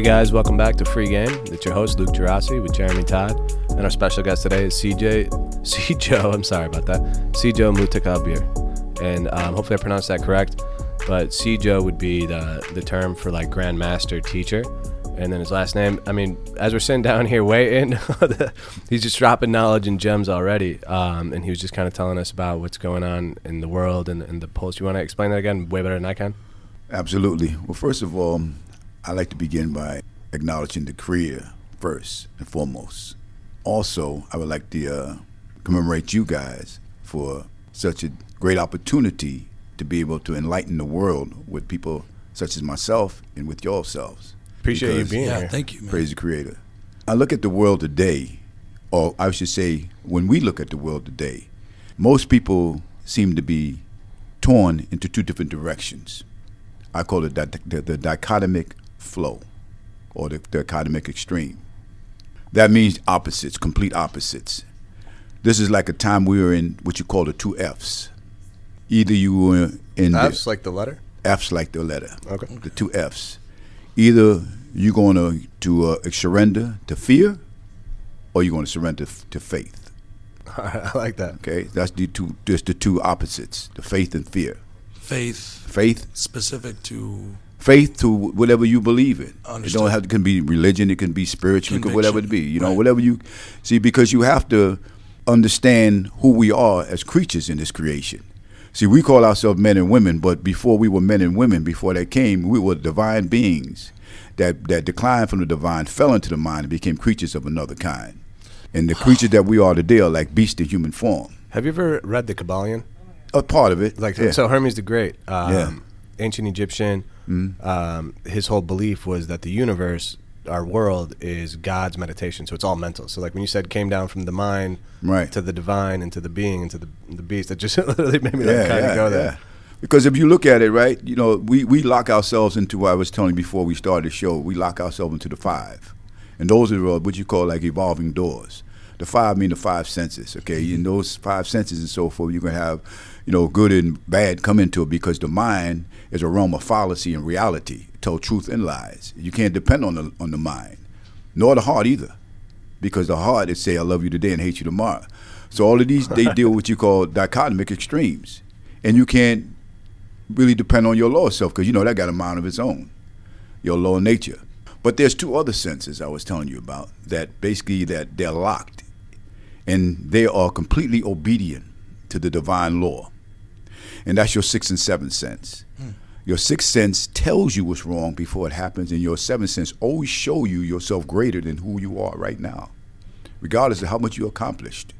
Hey guys, welcome back to Free Game. It's your host Luke Gerasi with Jeremy Todd, and our special guest today is CJ Sijo. I'm sorry about that, Sijo Mutakabir, and um, hopefully I pronounced that correct. But Sijo would be the the term for like grandmaster teacher, and then his last name. I mean, as we're sitting down here waiting, he's just dropping knowledge and gems already. Um, and he was just kind of telling us about what's going on in the world and, and the pulse. You want to explain that again way better than I can? Absolutely. Well, first of all, I'd like to begin by acknowledging the Creator first and foremost. Also, I would like to uh, commemorate you guys for such a great opportunity to be able to enlighten the world with people such as myself and with yourselves. Appreciate Because- you being Yeah, here. thank you, man. Praise the Creator. I look at the world today, or I should say, when we look at the world today, most people seem to be torn into two different directions. I call it that the, the dichotomic flow, or the, the dichotomic extreme. That means opposites, complete opposites. This is like a time we were in what you call the two Fs. Either you were in That's the like the letter. F's like the letter. Okay. The two F's. Either you're going to to uh, surrender to fear, or you're going to surrender to faith. I like that. Okay, that's the two. Just the two opposites: the faith and fear. Faith Faith, specific to faith to whatever you believe in. It don't have. It can be religion. It can be spiritual. It can whatever it be. You know, Right. whatever you see, because you have to understand who we are as creatures in this creation. See, we call ourselves men and women, but before we were men and women, before they came, we were divine beings that that declined from the divine, fell into the mind, and became creatures of another kind. And the creatures that we are today are like beasts in human form. Have you ever read the Kybalion? A part of it, Like yeah. so, Hermes the Great, um, Yeah. Ancient Egyptian. Um, his whole belief was that the universe, our world, is God's meditation. So it's all mental. So like when you said came down from the mind Right. to the divine and to the being and to the the beast, that just literally made me like kind of go there. Because if you look at it, right, you know, we, we lock ourselves into what I was telling you before we started the show. We lock ourselves into the five, and those are uh, what you call like evolving doors. The five mean the five senses. Okay, in those five senses and so forth, you're gonna have, you know, good and bad come into it because the mind is a realm of fallacy and reality, tell truth and lies. You can't depend on the on the mind, nor the heart either because the heart is say I love you today and hate you tomorrow. So all of these they deal with what you call dichotomic extremes, and you can't really depend on your lower self because you know that got a mind of its own, your lower nature. But there's two other senses I was telling you about that basically that they're locked, and they are completely obedient to the divine law, and that's your sixth and seventh sense. Your sixth sense tells you what's wrong before it happens, and your seventh sense always show you yourself greater than who you are right now, regardless of how much you accomplished.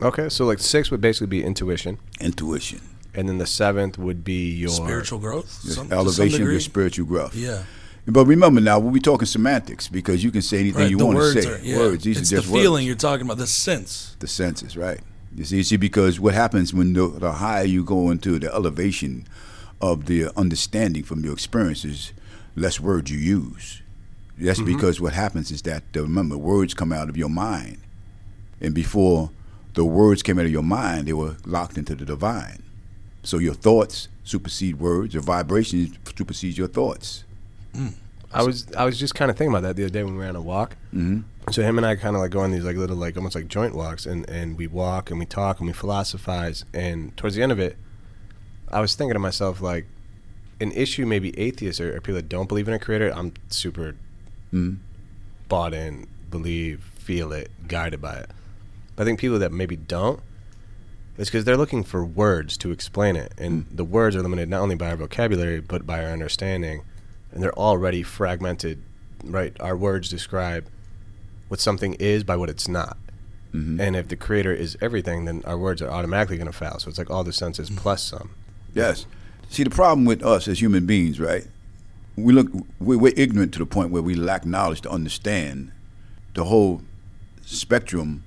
Okay, so like six would basically be intuition, Intuition, and then the seventh would be your spiritual growth, your some, elevation of your spiritual growth. Yeah, But remember now, we're be talking semantics because you can say anything right. you the want words to say. are yeah. Words, these it's are the just feeling words. you're talking about, the sense. The senses, right? You see, see, because what happens when the, the higher you go into the elevation of the understanding from your experiences, less words you use. That's Mm-hmm. because what happens is that remember words come out of your mind, and before the words came out of your mind, they were locked into the divine. So your thoughts supersede words. Your vibrations supersede your thoughts. I was I was just kind of thinking about that the other day when we were on a walk. hmm So him and I kind of like go on these like little like almost like joint walks, and and we walk and we talk and we philosophize. And towards the end of it, I was thinking to myself like, an issue maybe atheists or, or people that don't believe in a creator. I'm super hmm bought in, believe, feel it, guided by it. But I think people that maybe don't, it's because they're looking for words to explain it, and the words are limited not only by our vocabulary but by our understanding, and they're already fragmented. Right, our words describe what something is by what it's not. hmm And if the creator is everything, then our words are automatically going to fail. So it's like all the senses plus some. Yes. See, the problem with us as human beings, right? We look, we- we're ignorant to the point where we lack knowledge to understand the whole spectrum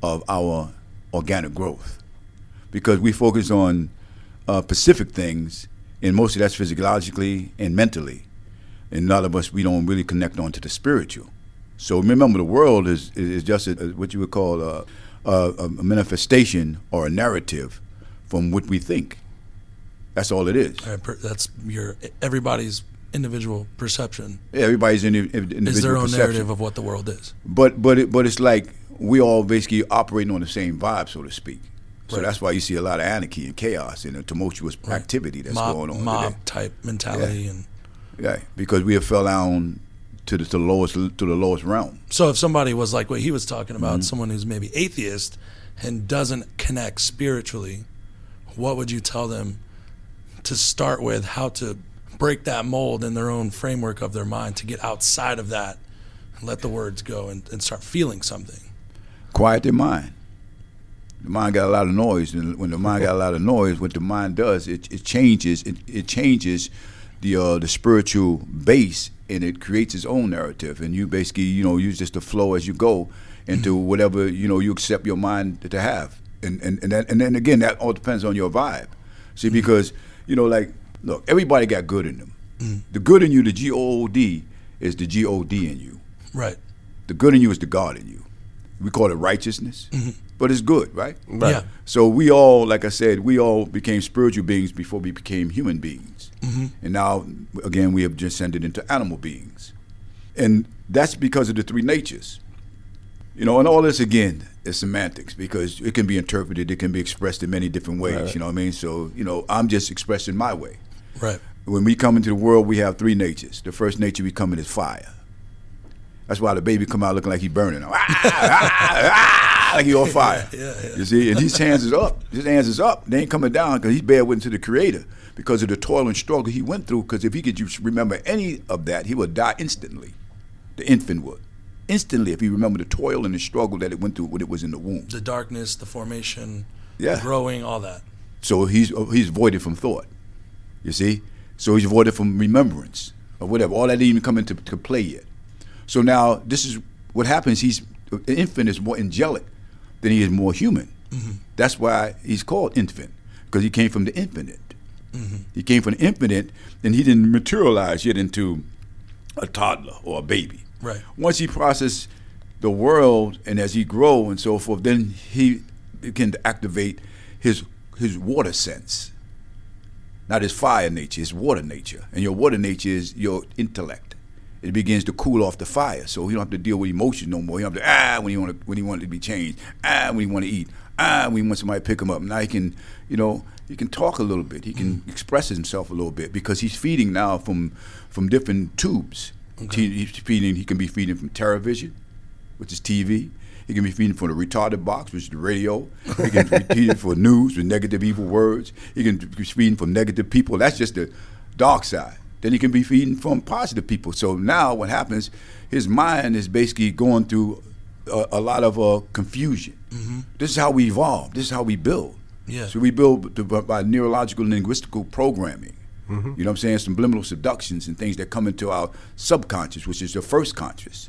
of our organic growth, because we focus on uh, specific things, and most of that's physiologically and mentally, and none of us we don't really connect on to the spiritual. So remember, the world is is just a, what you would call a, a, a manifestation or a narrative from what we think. That's all it is. Right, that's your everybody's individual perception Yeah, everybody's in, in, individual is their own perception. narrative of what the world is. But but it, but it's like we all basically operating on the same vibe, so to speak. So Right. that's why you see a lot of anarchy and chaos and a tumultuous activity that's mob, going on mob today. type mentality and Yeah, because we have fell down to the, to the lowest to the lowest realm. So if somebody was like what he was talking about, Mm-hmm. someone who's maybe atheist and doesn't connect spiritually, what would you tell them to start with how to break that mold in their own framework of their mind to get outside of that and let the words go and, and start feeling something? Quiet their mind. The mind got a lot of noise, and when the mind got a lot of noise, what the mind does, it, it changes. It, it changes the uh, the spiritual base, and it creates its own narrative. And you basically, you know, use just the flow as you go into mm-hmm. whatever you know you accept your mind to have. And and and then, and then again, that all depends on your vibe. See, mm-hmm. because you know, like, look, everybody got good in them. Mm-hmm. The good in you, the G O O D, is the G O D in you. Right. The good in you is the God in you. We call it righteousness, but it's good, right? Mm-hmm. Yeah. So we all, like I said, we all became spiritual beings before we became human beings, Mm-hmm. and now again we have descended into animal beings, and that's because of the three natures. You know, and all this again is semantics because it can be interpreted, it can be expressed in many different ways. Right. You know what I mean? So you know, I'm just expressing my way. Right. When we come into the world, we have three natures. The first nature we come in is fire. That's why the baby come out looking like he burning. Ah, ah, ah, like he on fire. Yeah, yeah. You see, and his hands is up. His hands is up. They ain't coming down because he's bare witness to the Creator because of the toil and struggle he went through. Because if he could just remember any of that, he would die instantly. The infant would instantly if he remembered the toil and the struggle that it went through when it was in the womb. The darkness, the formation, Yeah. the growing, all that. So he's uh, he's voided from thought. You see, so he's voided from remembrance or whatever. All that didn't even come into to play yet. So now this is what happens. He's the infant is more angelic than he is more human. That's why he's called infant because he came from the infinite. He came from the infinite, and he didn't materialize yet into a toddler or a baby. Right. Once he processed the world, and as he grow and so forth, then he began to activate his his water sense, not his fire nature, his water nature. And your water nature is your intellect. It begins to cool off the fire, so he don't have to deal with emotions no more. He don't have to ah when he want to, when he want to be changed, ah when he want to eat, ah when he wants somebody to pick him up. Now he can, you know, he can talk a little bit. He can express himself a little bit because he's feeding now from from different tubes. He- He's feeding. He can be feeding from television, which is TV. He can be feeding from the retarded box, which is the radio. He can be feeding for news with negative, evil words. He can be feeding from negative people. That's just the dark side. Then he can be feeding from positive people. So now what happens? His mind is basically going through a, a lot of uh, confusion. Mm-hmm. This is how we evolve. This is how we build. Yeah. So we build to- by, neurological linguistical programming. Mm-hmm. You know what I'm saying? Some subliminal seductions and things that come into our subconscious, which is the first conscious.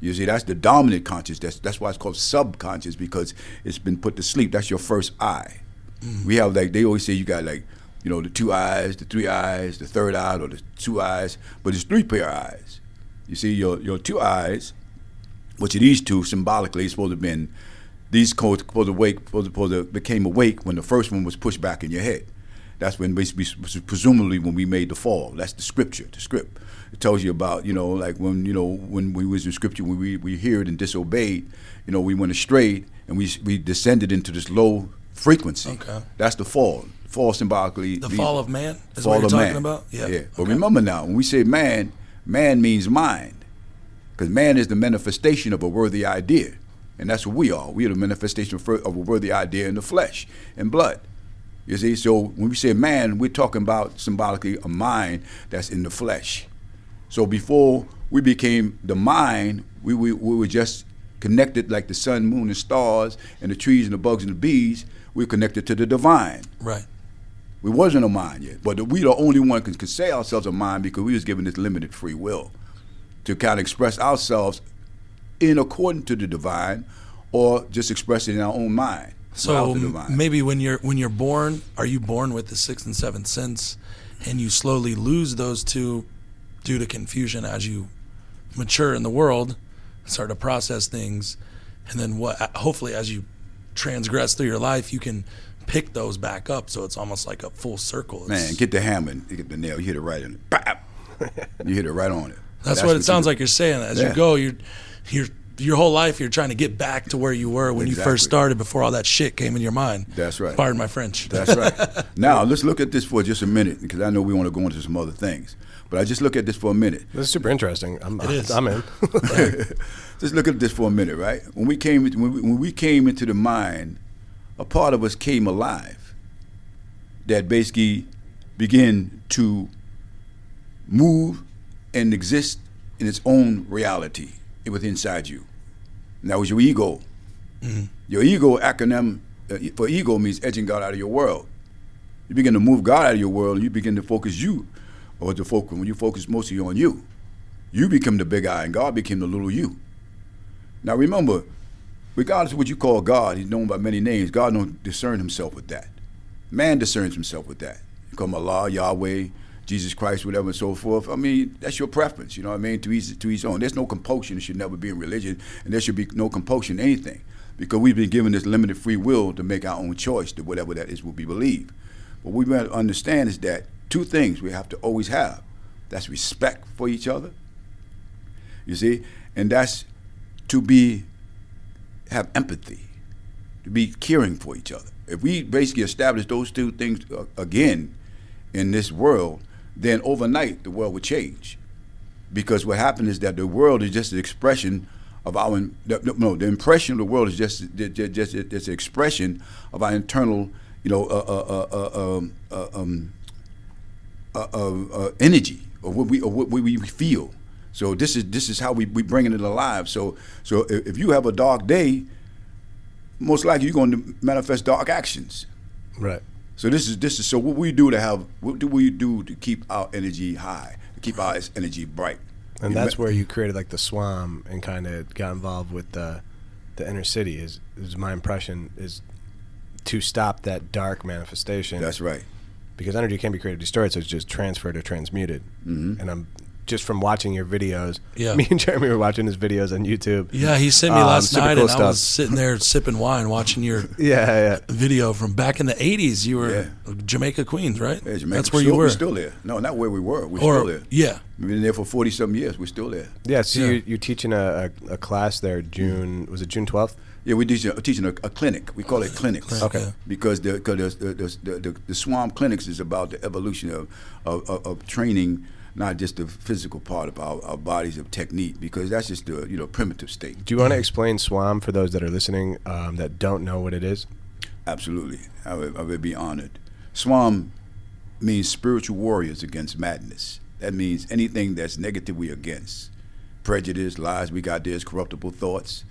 You see, that's the dominant conscious. That's that's why it's called subconscious because it's been put to sleep. That's your first eye. Mm-hmm. We have like they always say you got like, you know, the two eyes, the three eyes, the third eye, or the two eyes, but it's three pair of eyes. You see, your your two eyes, which are these two symbolically supposed to have been these codes supposed to wake supposed to, supposed to became awake when the first one was pushed back in your head. That's when basically presumably when we made the fall. That's the scripture, the script. It tells you about, you know, like when, you know, when we was in scripture, when we, we heard and disobeyed, you know, we went astray and we we descended into this low frequency. Okay. That's the fall. Fall symbolically. The fall of man is fall what you're of talking man. about? Yeah. Yeah. But Okay. remember now, when we say man, man means mind. Because man is the manifestation of a worthy idea. And that's what we are. We are the manifestation of a worthy idea in the flesh and blood. You see, so when we say man, we're talking about symbolically a mind that's in the flesh. So before we became the mind, we, we, we were just connected like the sun, moon, and stars, and the trees and the bugs and the bees. We were connected to the divine. Right. We wasn't a mind yet, but we the only one can, can say ourselves a mind because we was given this limited free will to kind of express ourselves in according to the divine, or just express it in our own mind. So without the m- divine. maybe when you're when you're born, are you born with the sixth and seventh sense, and you slowly lose those two due to confusion as you mature in the world, start to process things, and then what? Hopefully, as you transgress through your life, you can pick those back up. So it's almost like a full circle. It's- man, get the hammer and get the nail, you hit it right in it. Bam! you hit it right on it. That's, what it sounds do. like you're saying. As Yeah. you go, you're you're your whole life you're trying to get back to where you were when you first started before all that shit came in your mind. That's right. Pardon my French. That's right. now let's look at this for just a minute because I know we want to go into some other things, but I just look at this for a minute. This is super interesting. I'm, It is. I'm in. Just look at this for a minute, right? When we came, when we, when we came into the mind, a part of us came alive that basically began to move and exist in its own reality. It was inside you. And that was your ego. Your ego acronym uh, for ego means edging God out of your world. You begin to move God out of your world, and you begin to focus you, or to focus when you focus mostly on you. You become the big I, and God became the little you. Now remember, regardless of what you call God, He's known by many names. God don't discern Himself with that. Man discerns Himself with that. You call Him Allah, Yahweh, Jesus Christ, whatever, and so forth. I mean, that's your preference. You know what I mean? To each to each own. There's no compulsion. There should never be in religion, and there should be no compulsion in anything, because we've been given this limited free will to make our own choice to whatever that is what we believe. What we must understand is that two things we have to always have. That's respect for each other. You see, and that's to be have empathy, to be caring for each other. If we basically establish those two things uh, again in this world, then overnight the world would change. Because what happened is that the world is just an expression of our no, the impression of the world is just just just it's an expression of our internal you know uh, uh, uh, uh, um, uh, um, energy or what we or what we feel. So this is this is how we we bringing it alive. So so if, you have a dark day, most likely you're going to manifest dark actions. right. So this is this is so what we do to have what do we do to keep our energy high, to keep our energy bright. And that's where you created like the swam and kind of got involved with the the inner city. Is is my impression is to stop that dark manifestation. That's right. because energy can't be created destroyed, so it's just transferred or transmuted. Mhm. And I'm just from watching your videos. Yeah. Me and Jeremy were watching his videos on YouTube. Yeah, he sent me Um, last night, cool and I was sitting there sipping wine, watching your Yeah, yeah. video from back in the '80s. You were Yeah. Jamaica Queens, right? Yeah, Jamaica, That's where still, you were. We're still there. No, not where we were. We're or still there. yeah, We've been there for forty something years. We're still there. Yeah, so Yeah. You're, you're teaching a, a, a class there, June, was it June 12th? Yeah, we're teaching, teaching a, a clinic. We call it clinics. Clinic, Okay. yeah. Because the, cause the, the, the, the, the SWAM Clinics is about the evolution of, of, of, of training, not just the physical part of our, our bodies of technique, because that's just the you know primitive state. Do you want to explain SWAM for those that are listening um, that don't know what it is? Absolutely, I would, I would be honored. Swam means spiritual warriors against madness. That means anything that's negative we are against. Prejudice, lies we got there's corruptible thoughts.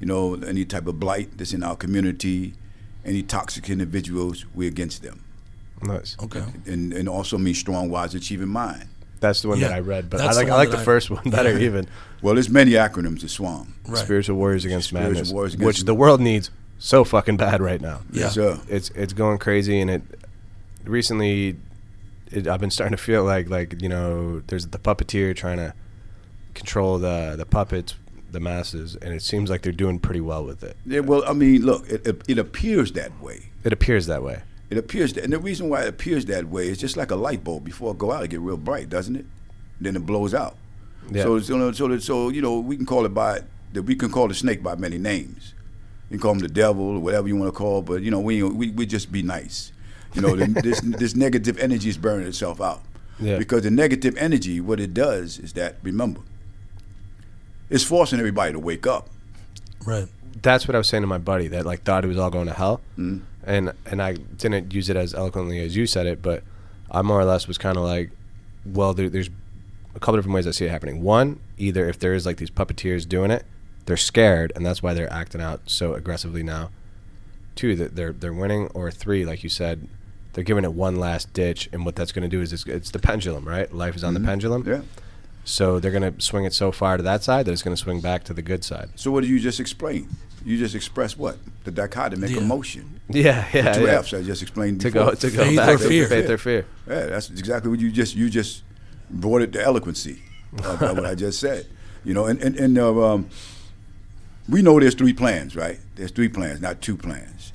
You know, any type of blight that's in our community, any toxic individuals, we're against them. Nice. okay. And, and also means strong, wise, achieving mind. That's the one that I read, but I like I like the I- first one better Yeah. even. Well, there's many acronyms to SWAM. Right. Spiritual Warriors Against Spiritual Madness, Warriors Against- which the world needs so fucking bad right now. Yeah. Yes, sir. It's it's going crazy, and it recently, it, I've been starting to feel like like you know, there's the puppeteer trying to control the the puppets, the masses, and it seems like they're doing pretty well with it. Yeah, well, I mean, look, it, it, it appears that way. It appears that way. It appears that, and the reason why it appears that way is just like a light bulb. Before it go out, it get real bright, doesn't it? Then it blows out. Yeah. So, so, so, so you know, we can call it by that. We can call the snake by many names. You can call him the devil or whatever you want to call, but you know, we we, we just be nice. You know, the, this this negative energy is burning itself out. Yeah. Because the negative energy, what it does is that remember, it's forcing everybody to wake up. Right. That's what I was saying to my buddy that like thought it was all going to hell, Mhm. And and I didn't use it as eloquently as you said it, but I more or less was kind of like, well, there, there's a couple different ways I see it happening. One, either if there is like these puppeteers doing it, they're scared, and that's why they're acting out so aggressively now. Two, that they're they're winning, or three, like you said, they're giving it one last ditch, and what that's going to do is it's, it's the pendulum, right? Life is on Mhm. the pendulum, Yeah. so they're going to swing it so far to that side that it's going to swing back to the good side. So what did you just explain? You just expressed what the dichotomy, Yeah. emotion. Yeah, yeah, Two yeah. F's I just explained to before. go to go Faith back or to fear. faith or fear. Yeah, that's exactly what you just you just brought it to eloquency of of what I just said. You know, and and, and uh, um, we know there's three plans, right? There's three plans, not two plans.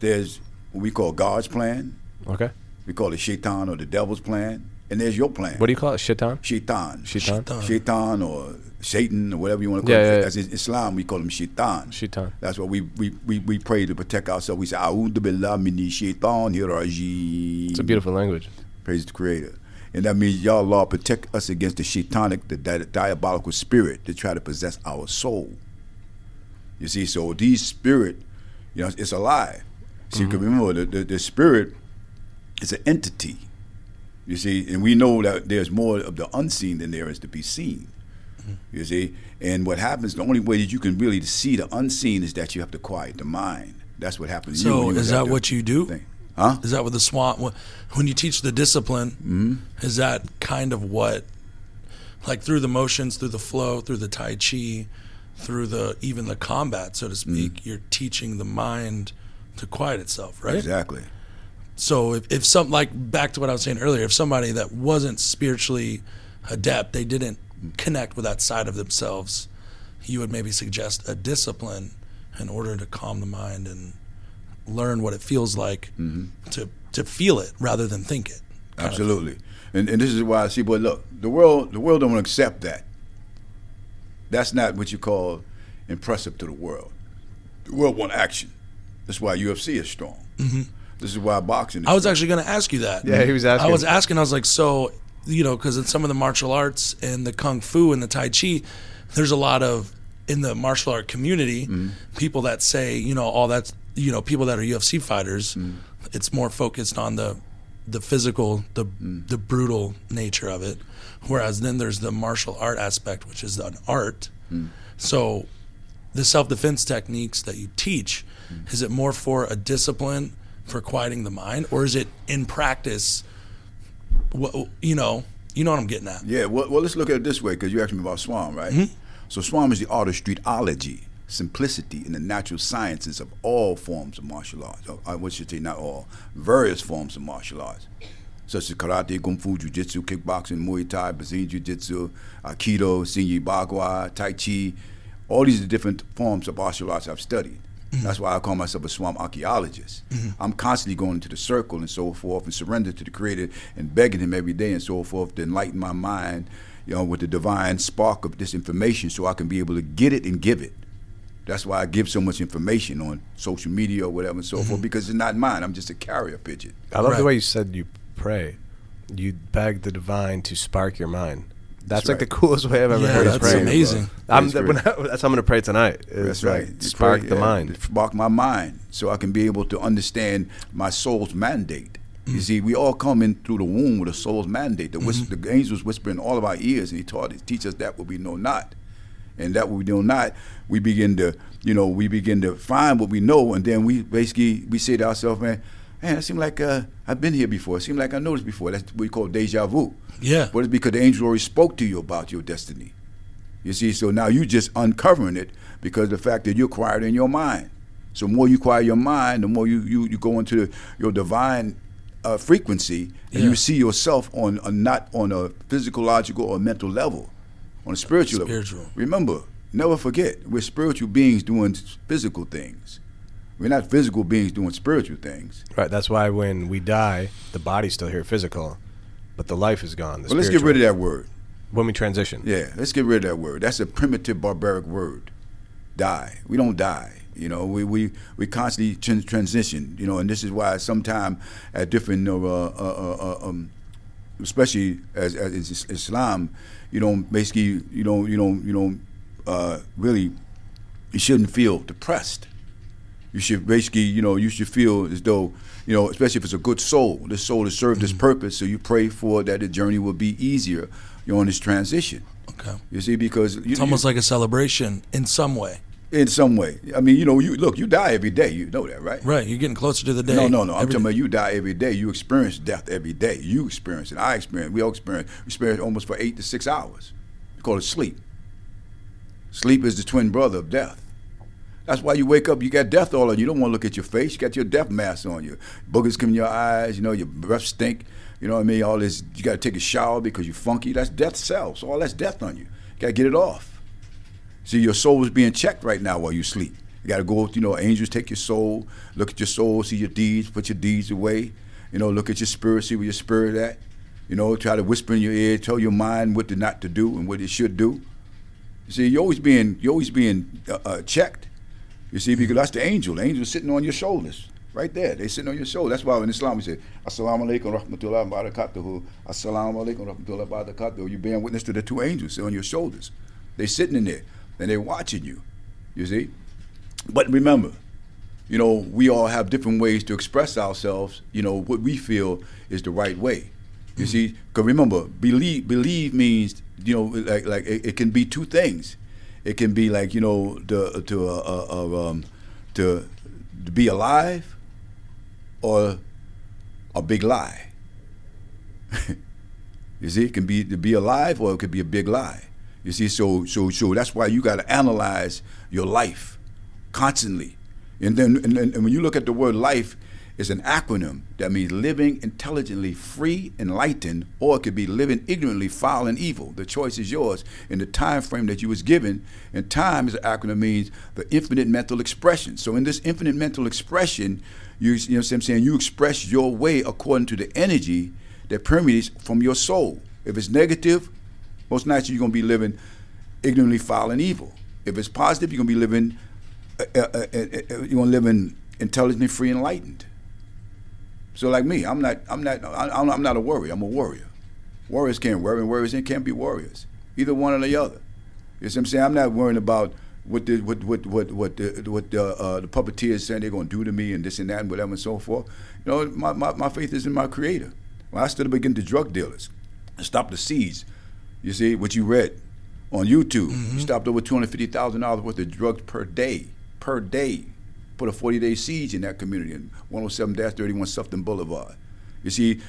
There's what we call God's plan. Okay. We call it Shaitan or the devil's plan. And there's your plan. What do you call it? Shaitan? Shaitan. Shaitan? Shaitan. Shaitan or Satan or whatever you want to call Yeah, it. yeah, As in Islam, we call him Shaitan. Shaitan. That's what we, we, we, we pray to protect ourselves. We say, A'udhu billah mini shaitan hirajim. It's a beautiful language. Praise the Creator. And that means, y'all, Lord, protect us against the shaitanic, the, di- diabolical spirit that try to possess our soul. You see, so these spirit, you know, it's alive. See, you can mm-hmm. remember the, the, the spirit is an entity. You see, and we know that there's more of the unseen than there is to be seen. You see, and what happens? The only way that you can really see the unseen is that you have to quiet the mind. That's what happens. you So you is that what you do? thing. Huh? Is that what the SWAM? When you teach the discipline, Mm-hmm. is that kind of what, like through the motions, through the flow, through the tai chi, through the even the combat, so to speak, Mm-hmm. you're teaching the mind to quiet itself, right? Exactly. So if, if some like back to what I was saying earlier, if somebody that wasn't spiritually adept, they didn't connect with that side of themselves, you would maybe suggest a discipline in order to calm the mind and learn what it feels like to to feel it rather than think it. Absolutely. And, and this is why I see, boy, look, the world the world don't want to accept that. That's not what you call impressive to the world. The world want action. That's why UFC is strong. Mm-hmm. This is why boxing is I was actually going to ask you that. Yeah, he was asking. I was asking. I was like, so you know, because in some of the martial arts and the kung fu and the tai chi, there's a lot of in the martial art community mm-hmm. people that say, you know, all that's you know, people that are UFC fighters. Mm-hmm. It's more focused on the the physical, the mm. the brutal nature of it. Whereas then there's the martial art aspect, which is an art. Mm. So the self defense techniques that you teach, mm. is it more for a discipline for quieting the mind, or is it in practice? You know, you know what I'm getting at. Yeah, well, well, let's look at it this way because you asked me about SWAM, right? Mm-hmm. So SWAM is the art of streetology, simplicity in the natural sciences of all forms of martial arts. Or, I should say not all, various forms of martial arts, such as karate, kung fu, jiu-jitsu, kickboxing, muay thai, Brazilian jiu-jitsu, aikido, Xingyi bagua, tai chi. All these different forms of martial arts I've studied. Mm-hmm. That's why I call myself a swamp archaeologist. Mm-hmm. I'm constantly going into the circle and so forth and surrender to the Creator and begging Him every day and so forth to enlighten my mind, you know, with the divine spark of this information so I can be able to get it and give it. That's why I give so much information on social media or whatever and so forth mm-hmm. because it's not mine. I'm just a carrier pigeon. I love Right. the way you said you pray. You beg the divine to spark your mind. That's, That's like the coolest way I've ever Yeah, heard that's us pray. amazing. I'm, That's when I- that's how I'm going to pray tonight. is, That's like, right. You Spark pray, the yeah, mind. Spark my mind so I can be able to understand my soul's mandate. Mm. You see, we all come in through the womb with a soul's mandate. The, whis- Mm-hmm. the angels whisper in all of our ears, and he taught us, teach us that what we know not. And that what we know not, we begin to, you know, we begin to find what we know, and then we basically we say to ourselves, man, man, it seems like uh, I've been here before. It seems like I know this before. That's what we call deja vu. Yeah. But it's because the angel already spoke to you about your destiny. You see, so now you're just uncovering it because of the fact that you're quiet in your mind. So the more you quiet your mind, the more you, you, you go into the, your divine uh, frequency and Yeah. you see yourself on a, not on a physiological or mental level, on a spiritual, Spiritual. level. Remember, never forget, we're spiritual beings doing physical things. We're not physical beings doing spiritual things. Right. That's why when we die, the body's still here, physical, but the life is gone. The But let's get rid of that word. when we transition. Yeah, let's get rid of that word. That's a primitive, barbaric word. Die. We don't die. You know, we we, we constantly tran- transition. You know, and this is why sometimes at different, uh, uh, uh, uh, um, especially as, as Islam, you don't basically you don't you don't you don't uh, really you shouldn't feel depressed. You should basically, you know, you should feel as though, you know, especially if it's a good soul. This soul has served this mm-hmm. purpose, so you pray for that the journey will be easier. You're on this transition. Okay. You see, because you, It's almost like a celebration in some way. in some way. I mean, you know, you look, you die every day. You know that, right? Right. You're getting closer to the day. No, no, no. I'm talking about you die every day. You experience death every day. You experience it. I experience. We all experience. We experience almost for eight to six hours. We call it sleep. Sleep is the twin brother of death. That's why you wake up. You got death all on you. You don't want to look at your face. You got your death mask on you. Boogers come in your eyes. You know your breath stink. You know what I mean. All this. You got to take a shower because you're funky. That's death cells. All that's death on you. You got to get it off. See, your soul is being checked right now while you sleep. You got to go, you know, angels take your soul, look at your soul, see your deeds, put your deeds away. You know, look at your spirit, see where your spirit at. You know, try to whisper in your ear, tell your mind what to not to do and what it should do. See, you're always being you're always being uh, uh, checked. You see, because that's the angel. The angel's sitting on your shoulders, right there. They're sitting on your shoulder. That's why in Islam we say, Assalamu alaikum rahmatullahi wa barakatuhu. Assalamu alaikum rahmatullahi wa barakatuhu. You're bearing witness to the two angels on your shoulders. They're sitting in there and they're watching you. You see? But remember, you know, we all have different ways to express ourselves, you know, what we feel is the right way. You hmm. see, because remember, believe believe means you know like like it, it, can be two things. It can be like you know to to uh, uh, uh, um, to to be alive, or a big lie. you see, it can be to be alive, or it could be a big lie. You see, so so so that's why you got to analyze your life constantly, and then and, and when you look at the word life, is an acronym that means living intelligently, free, enlightened, or it could be living ignorantly, foul, and evil. The choice is yours in the time frame that you was given. And time is an acronym means the infinite mental expression. So in this infinite mental expression, you, you know what I'm saying, you express your way according to the energy that permeates from your soul. If it's negative, most naturally you're gonna be living ignorantly, foul, and evil. If it's positive, you're gonna be living, uh, uh, uh, uh you're gonna live in intelligently, free, enlightened. So like me, I'm not, I'm not, I'm not a warrior. I'm a warrior. Warriors can't worry, and warriors can't be warriors. Either one or the other. You see what I'm saying? I'm not worrying about what the what what what what the what the, uh, the puppeteers saying they're going to do to me and this and that and whatever and so forth. You know, my, my, my faith is in my Creator. When I stood up against the drug dealers, and stopped the seeds. You see what you read on YouTube. Mm-hmm. You stopped over two hundred fifty thousand dollars worth of drugs per day, per day put a 40 day siege in that community in 107 31 Sutphin Boulevard. You see,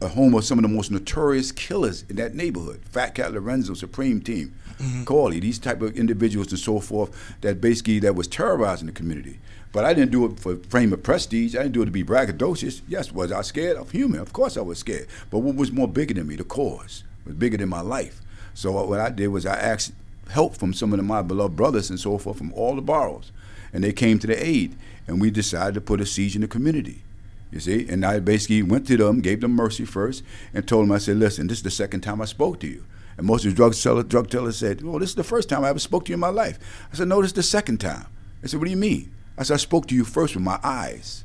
a home of some of the most notorious killers in that neighborhood. Fat Cat Lorenzo, Supreme Team, mm-hmm. Corley, these type of individuals and so forth that basically that was terrorizing the community. But I didn't do it for frame of prestige. I didn't do it to be braggadocious. Yes, was I scared? of human. Of course I was scared. But what was more bigger than me? The cause was bigger than my life. So what I did was I asked help from some of my beloved brothers and so forth from all the boroughs and they came to the aid, and we decided to put a siege in the community. You see, and I basically went to them, gave them mercy first, and told them, I said, listen, this is the second time I spoke to you. And most of the drug seller, drug tellers said, well, this is the first time I ever spoke to you in my life. I said, no, this is the second time. I said, what do you mean? I said, I spoke to you first with my eyes.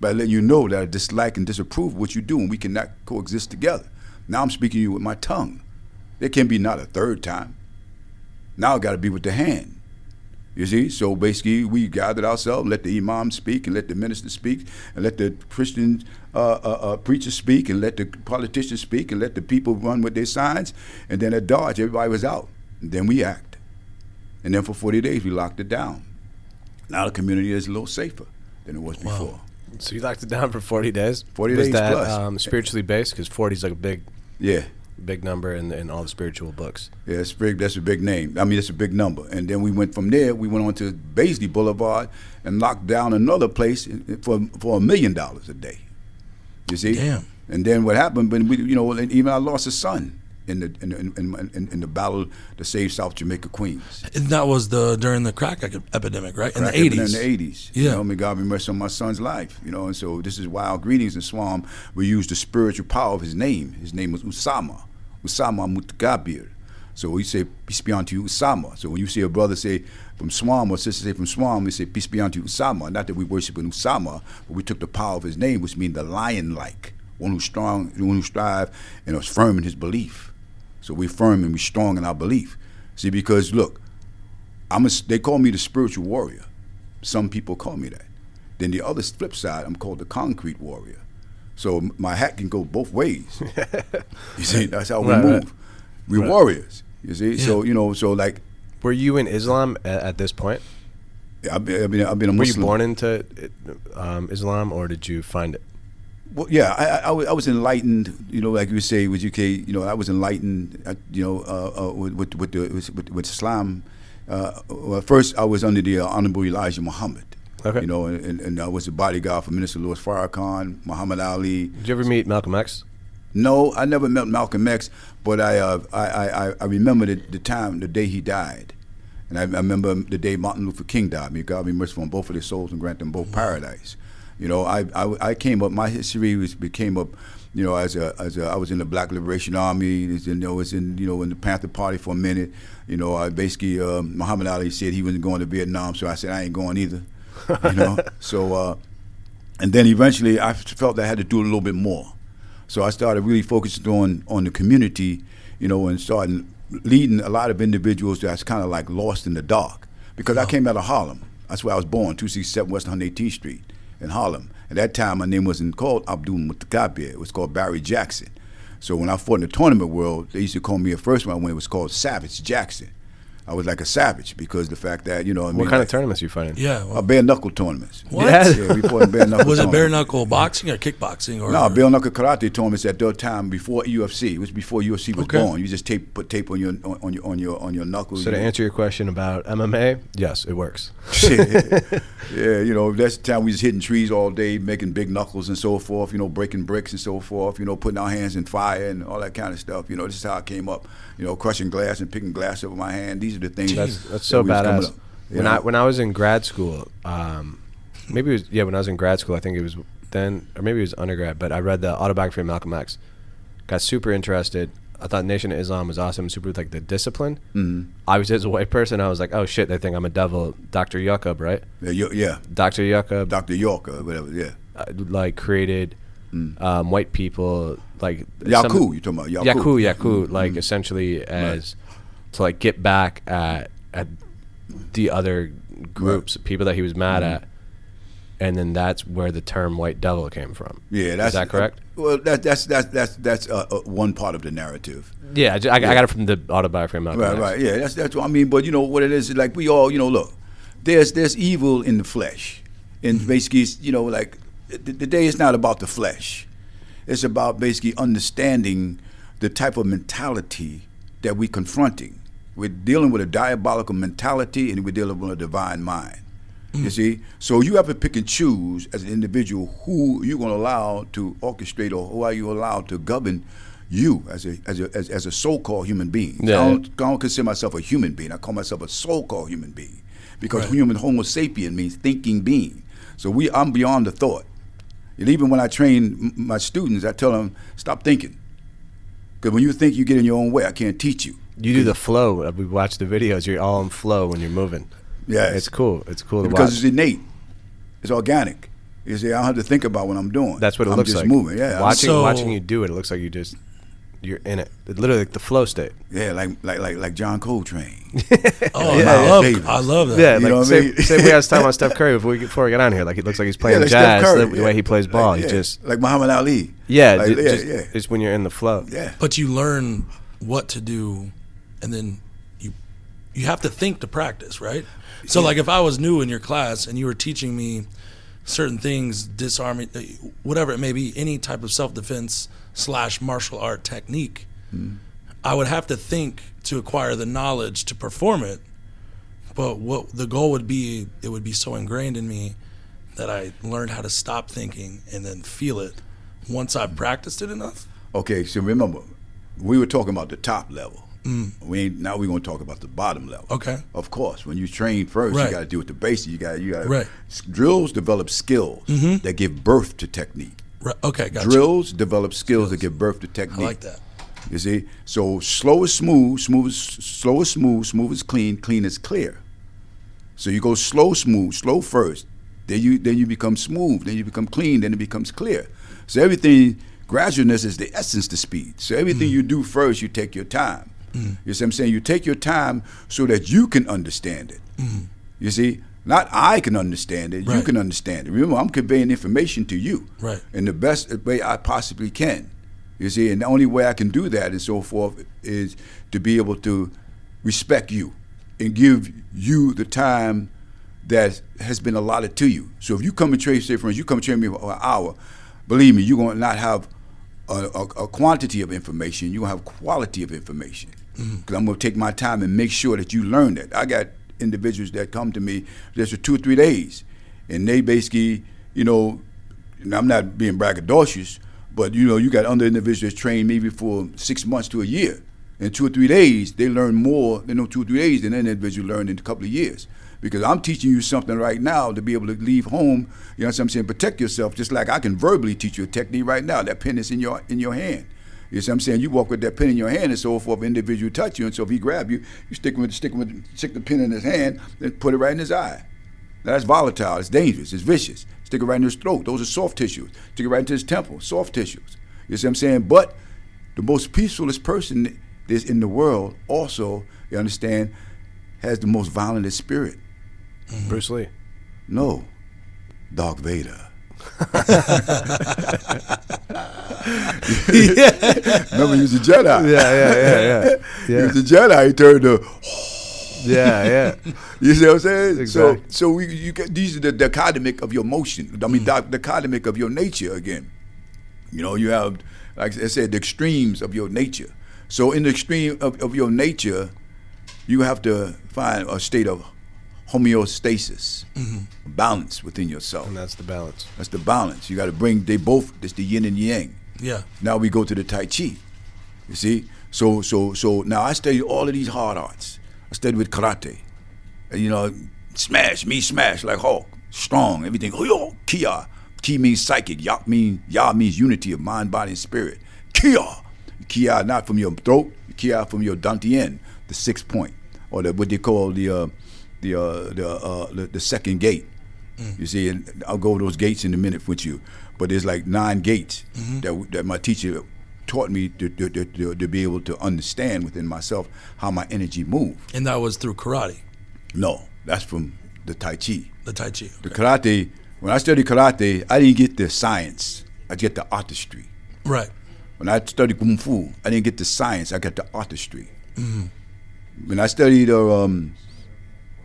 By letting you know that I dislike and disapprove what you do, and we cannot coexist together. Now I'm speaking to you with my tongue. There can be not a third time. Now I got to be with the hand. You see, so basically we gathered ourselves, let the imam speak, and let the minister speak, and let the Christian uh, uh, uh, preachers speak, and let the politicians speak, and let the people run with their signs, and then at Dodge, everybody was out. And then we act, and then for 40 days we locked it down. Now the community is a little safer than it was wow. before. So you locked it down for 40 days. 40 was days that, plus. Um, spiritually based because 40 is like a big. Yeah big number in, in all the spiritual books. Yeah, that's big. That's a big name. I mean, that's a big number. And then we went from there. We went on to Baisley Boulevard and locked down another place for for a million dollars a day. You see? Damn. And then what happened? But we, you know, even I lost a son in the in, in, in, in, the battle to save South Jamaica Queens. And that was the during the crack epidemic, right? Crack in the eighties. In the eighties. Yeah. You know, may God be mercy on my son's life. You know, and so this is wild greetings in Swam. We use the spiritual power of his name. His name was Usama. Usama Mutakabir. So we say peace be unto you, Usama. So when you see a brother say from Swam or sister say from Swam, we say peace be unto you, Usama. Not that we worship in Usama, but we took the power of his name, which means the lion-like, one who's strong, one who strive and is firm in his belief. So we firm and we strong in our belief. See, because look, I'm a, they call me the spiritual warrior. Some people call me that. Then the other flip side, I'm called the concrete warrior. So my hat can go both ways. you see, that's how we right, move. Right. We're right. warriors. You see, yeah. so you know, so like. Were you in Islam at, at this point? Yeah, I've been, I've been, a Were you born into um, Islam, or did you find it? Well, yeah, I, I, I, was enlightened. You know, like you say with UK. You know, I was enlightened. Uh, you know, uh, uh, with, with, with, the, with, with Islam. Uh, well, first, I was under the uh, Honorable Elijah Muhammad. Okay. You know, and, and I was a bodyguard for Minister Louis Farrakhan, Muhammad Ali. Did you ever meet Malcolm X? No, I never met Malcolm X, but I uh, I, I, I remember the, the time, the day he died. And I, I, remember the day Martin Luther King died. May God be merciful on both of their souls and grant them both paradise. You know, I, I, I came up, my history was, became up you know, as a as a, I was in the Black Liberation Army. You know, was in you know in the Panther Party for a minute. You know, I basically um, Muhammad Ali said he wasn't going to Vietnam, so I said I ain't going either. You know, so uh, and then eventually I felt that I had to do a little bit more. So I started really focusing on on the community, you know, and starting leading a lot of individuals that's kind of like lost in the dark. Because I came out of Harlem. That's where I was born, 267 West 118th Street in Harlem. At that time, my name wasn't called Abdul Mutakabir. It was called Barry Jackson. So when I fought in the tournament world, they used to call me at first when I went, it was called Savage Jackson. I was like a savage because the fact that you know I What mean, kind like, of tournaments you fighting? Yeah. uh, bare knuckle tournaments. What? Yeah, we fought in bare knuckle. was it bare knuckle boxing or kickboxing or No, bare knuckle karate tournaments at that time before UFC. It was before UFC was Okay. born. You just tape put tape on your on, on your on your on your knuckles. So to know. answer your question about MMA, yes, it works. yeah, you know, that's the time we was hitting trees all day, making big knuckles and so forth, you know, breaking bricks and so forth, you know, putting our hands in fire and all that kind of stuff. You know, this is how I came up, you know, crushing glass and picking glass over my hand. These are the things That's that that's so we was badass. up, When know. I when I was in grad school, um, maybe it was yeah when I was in grad school, I think it was then or maybe it was undergrad, but I read the autobiography of Malcolm X. Got super interested. I thought Nation of Islam was awesome, super like the discipline. Mhm. Obviously, as a white person, I was like, oh shit, they think I'm a devil. Dr. Yaqub, right? yeah, you- yeah, Dr. Yaqub, Dr. York or whatever, yeah. uh, like created um, white people like some- Yaku, you talking about Yaku? Yaku, Yaku, like essentially as to like get back at at the other groups, people that he was mad at, and then that's where the term white devil came from. Yeah, that's is that correct? well, that, that's that's that's that's uh, uh, one part of the narrative. yeah, I, ju- I, I got it from the autobiography of Malcolm Right, right. Yeah, that's that's what I mean. But you know what it is? Like we all, you know, look, there's there's evil in the flesh, and basically, it's, you know, like the, the day is not about the flesh. It's about basically understanding the type of mentality that we're confronting. We're dealing with a diabolical mentality, and we're dealing with a divine mind. You mm. see, so you have to pick and choose as an individual who you're going to allow to orchestrate, or who are you allowed to govern you as a as a as, as a so-called human being. Yeah. I, don't, I don't consider myself a human being. I call myself a so-called human being because Right. human Homo sapien means thinking being. So we, I'm beyond the thought. And even when I train my students, I tell them stop thinking. Because when you think, you get in your own way. I can't teach you. You do the flow. Uh, we watch the videos. You're all in flow when you're moving. Yeah, It's cool. It's cool to because watch. it's innate. It's organic. You see, I don't have to think about what I'm doing. That's what it I'm looks just like. moving. Yeah, watching So- watching you do it, it looks like you just you're in it. It's literally like the flow state. yeah, like like like like John Coltrane. Oh, Yeah, I love Davis. I love that. Yeah, You like know what I same, mean? same way I was talking about Steph Curry before we, before we got on here. Like it looks like he's playing yeah, like jazz. Steph Curry, the yeah. way he plays ball, Like, he yeah, just like Muhammad Ali. yeah, Like, ju- yeah, yeah. just when you're in the flow. Yeah. But you learn what to do, and then you you have to think to practice, right? So, like, if I was new in your class and you were teaching me certain things, disarming, uh, whatever it may be, any type of self defense slash martial art technique, I would have to think to acquire the knowledge to perform it. But what the goal would be, it would be so ingrained in me that I learned how to stop thinking and then feel it once I've practiced it enough. Okay, so remember, we were talking about the top level. Mm. We ain't, now we're gonna talk about the bottom level. Okay. Of course, when you train first, Right. you got to deal with the basics. You got you got Right. drills develop skills mm-hmm. that give birth to technique. Right. Okay, gotcha. Drills develop skills that give birth to technique. I like that. You see, so slow is smooth, smooth is slow is smooth, smooth is clean, clean is clear. So you go slow, smooth, slow first. Then you then you become smooth. Then you become clean. Then it becomes clear. So everything gradualness is the essence to speed. So everything mm. you do first, you take your time. You see what I'm saying? You take your time so that you can understand it. You see, not I can understand it. You can understand it. Remember, I'm conveying information to you Right. in the best way I possibly can. You see, and the only way I can do that and so forth is to be able to respect you and give you the time that has been allotted to you. So if you come and trade, say for instance, you come and trade me for an hour, believe me, you're going to not have a, a, a quantity of information. You're going to have quality of information. Mm-hmm. Because I'm going to take my time and make sure that you learn that. I got individuals that come to me just for two or three days, and they basically, you know, I'm not being braggadocious, but you know, you got other individuals that train maybe for six months to a year. In two or three days, they learn more in two or three days than an individual learned in a couple of years. because I'm teaching you something right now to be able to leave home. You know what I'm saying? Protect yourself, just like I can verbally teach you a technique right now. That pen is in your in your hand. You see what I'm saying? You walk with that pen in your hand, and so forth. An individual touch you, and so if he grab you, you stick with stick with stick the pen in his hand, and put it right in his eye. Now, that's volatile. It's dangerous. It's vicious. Stick it right in his throat. Those are soft tissues. Stick it right into his temple. Soft tissues. You see what I'm saying? But the most peacefulest person there's in the world also, you understand, has the most violent spirit. Bruce Lee. No, Darth Vader. Remember, he was a Jedi. Yeah, yeah, yeah, yeah. He Yeah, was a Jedi. He turned to. yeah, yeah. You see what I'm saying? Exactly. So, so we, you get these are the dichotomic of your motion. I mean, Mm. the dichotomic of your nature again. You know, you have, like I said, the extremes of your nature. So, in the extreme of, of your nature, you have to find a state of homeostasis, balance within yourself. And that's the balance. That's the balance. You got to bring. They both. It's the yin and yang. Yeah. Now we go to the Tai Chi. You see? So so so now I study all of these hard arts. I studied with karate. And, you know, smash, me smash like Hulk. Strong, everything. Oh yo, Kia. Ki means psychic. Ya mean Ya means unity of mind, body, and spirit. Kia. Kia not from your throat, Kia from your Dantien, the sixth point. Or the what they call the uh the uh the uh the, the second gate. You see, and I'll go over those gates in a minute with you. But there's like nine gates that that my teacher taught me to, to, to, to, be able to understand within myself how my energy moved. And that was through karate, No, that's from the Tai Chi. the Tai Chi. The karate, when I studied karate, I didn't get the science. I get the artistry. Right. When I studied kung fu, I didn't get the science. I got the artistry. When I studied, uh, um,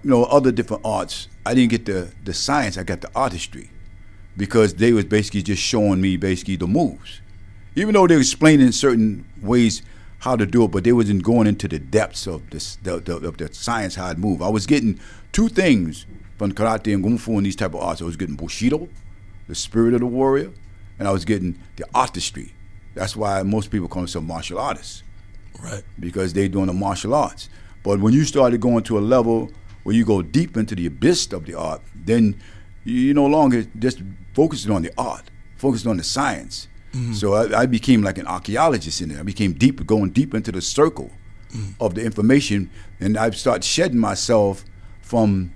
you know, other different arts, I didn't get the the science. I got the artistry, because they was basically just showing me basically the moves. Even though they were explaining certain ways how to do it, but they wasn't going into the depths of this the, the, of the science how it move. I was getting two things from karate and kung fu and these type of arts. I was getting bushido, the spirit of the warrior, and I was getting the artistry. That's why most people call themselves martial artists Right. because they're doing the martial arts. But when you started going to a level where you go deep into the abyss of the art, then you no longer just focusing on the art, focusing on the science. Mm-hmm. So I, I became like an archaeologist in there. I became deep, going deep into the circle mm-hmm. of the information, and I started shedding myself from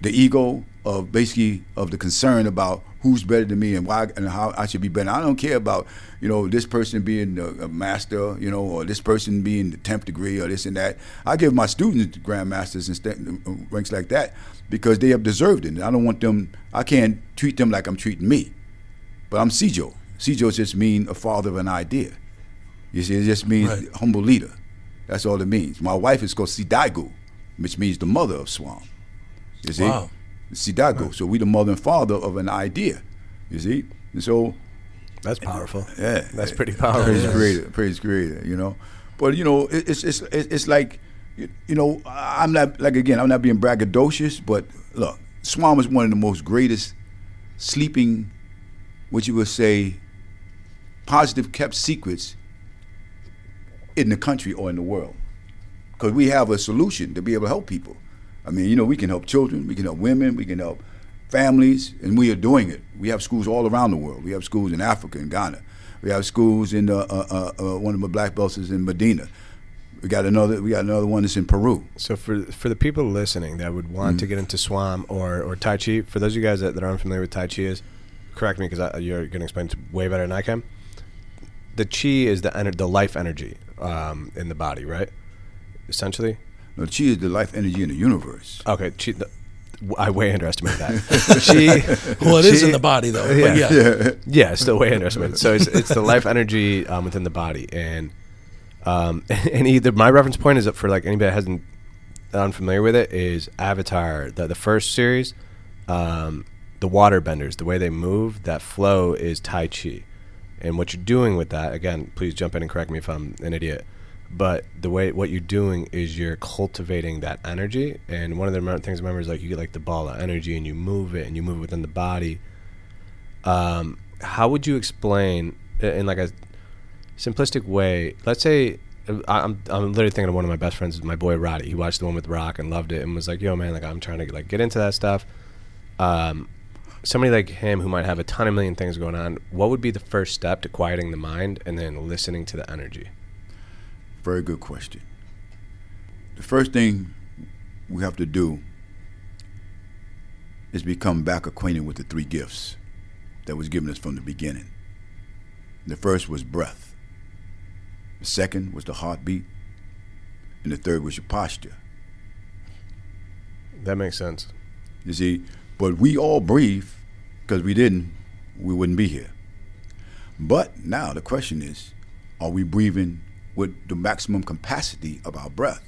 the ego of basically of the concern about who's better than me and why and how I should be better. I don't care about you know this person being a, a master, you know, or this person being the tenth degree or this and that. I give my students grandmasters and st- ranks like that because they have deserved it. And I don't want them. I can't treat them like I'm treating me. But I'm Sijo. Sijo just means a father of an idea. You see, it just means Right. humble leader. That's all it means. My wife is called Sidaigu, which means the mother of SWAM. You see? Wow. Sidaigu. So we the mother and father of an idea. You see? And so That's powerful. yeah, That's pretty powerful. Praise Yes. creator, praise creator. You know, but you know, it, it's it's it's it's like, you you know, I'm not like again, I'm not being braggadocious, but look, SWAM is one of the most greatest sleeping, what you would say, positive kept secrets in the country or in the world, because we have a solution to be able to help people. I mean, you know, we can help children, we can help women, we can help families, and we are doing it. We have schools all around the world. We have schools in Africa and Ghana. We have schools in uh, uh, uh, uh, one of my black belts is in Medina. We got another. We got another one that's in Peru. So for for the people listening that would want to get into SWAM or, or Tai Chi, for those of you guys that, that aren't familiar with Tai Chi is, correct me because you're going to explain it way better than I can. The Chi is the ener- the life energy um, in the body, right? Essentially. No, chi is the life energy in the universe. Okay. Chi, the, I way underestimate that. chi. Well, it is in the body though. Yeah. But yeah. Yeah, it's still way underestimated. So it's, it's the life energy um, within the body, and um, and either my reference point is that for like anybody that hasn't that unfamiliar with it is Avatar, the the first series, um, the water benders, the way they move, that flow is Tai Chi, and what you're doing with that again, please jump in and correct me if I'm an idiot. But the way what you're doing is you're cultivating that energy, and one of the things I remember is like you get like the ball of energy and you move it and you move it within the body, um, how would you explain in like a simplistic way let's say I'm I'm literally thinking of one of my best friends, my boy Roddy. He watched the one with Rock and loved it, and was like, "Yo, man, like I'm trying to like get into that stuff." Um, somebody like him who might have a ton of million things going on, what would be the first step to quieting the mind and then listening to the energy? Very good question. The first thing we have to do is become back acquainted with the three gifts that was given us from the beginning. The first was breath. The second was the heartbeat. And the third was your posture. That makes sense. You see, but we all breathe because we didn't, we wouldn't be here. But now the question is, are we breathing with the maximum capacity of our breath?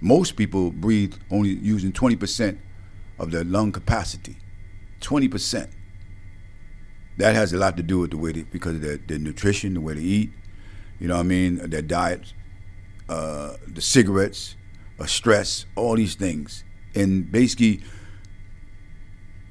Most people breathe only using 20% of their lung capacity. 20%. That has a lot to do with the way they, because of their, their nutrition, the way they eat, you know what I mean, their diet, uh, the cigarettes, uh, stress, all these things. And basically,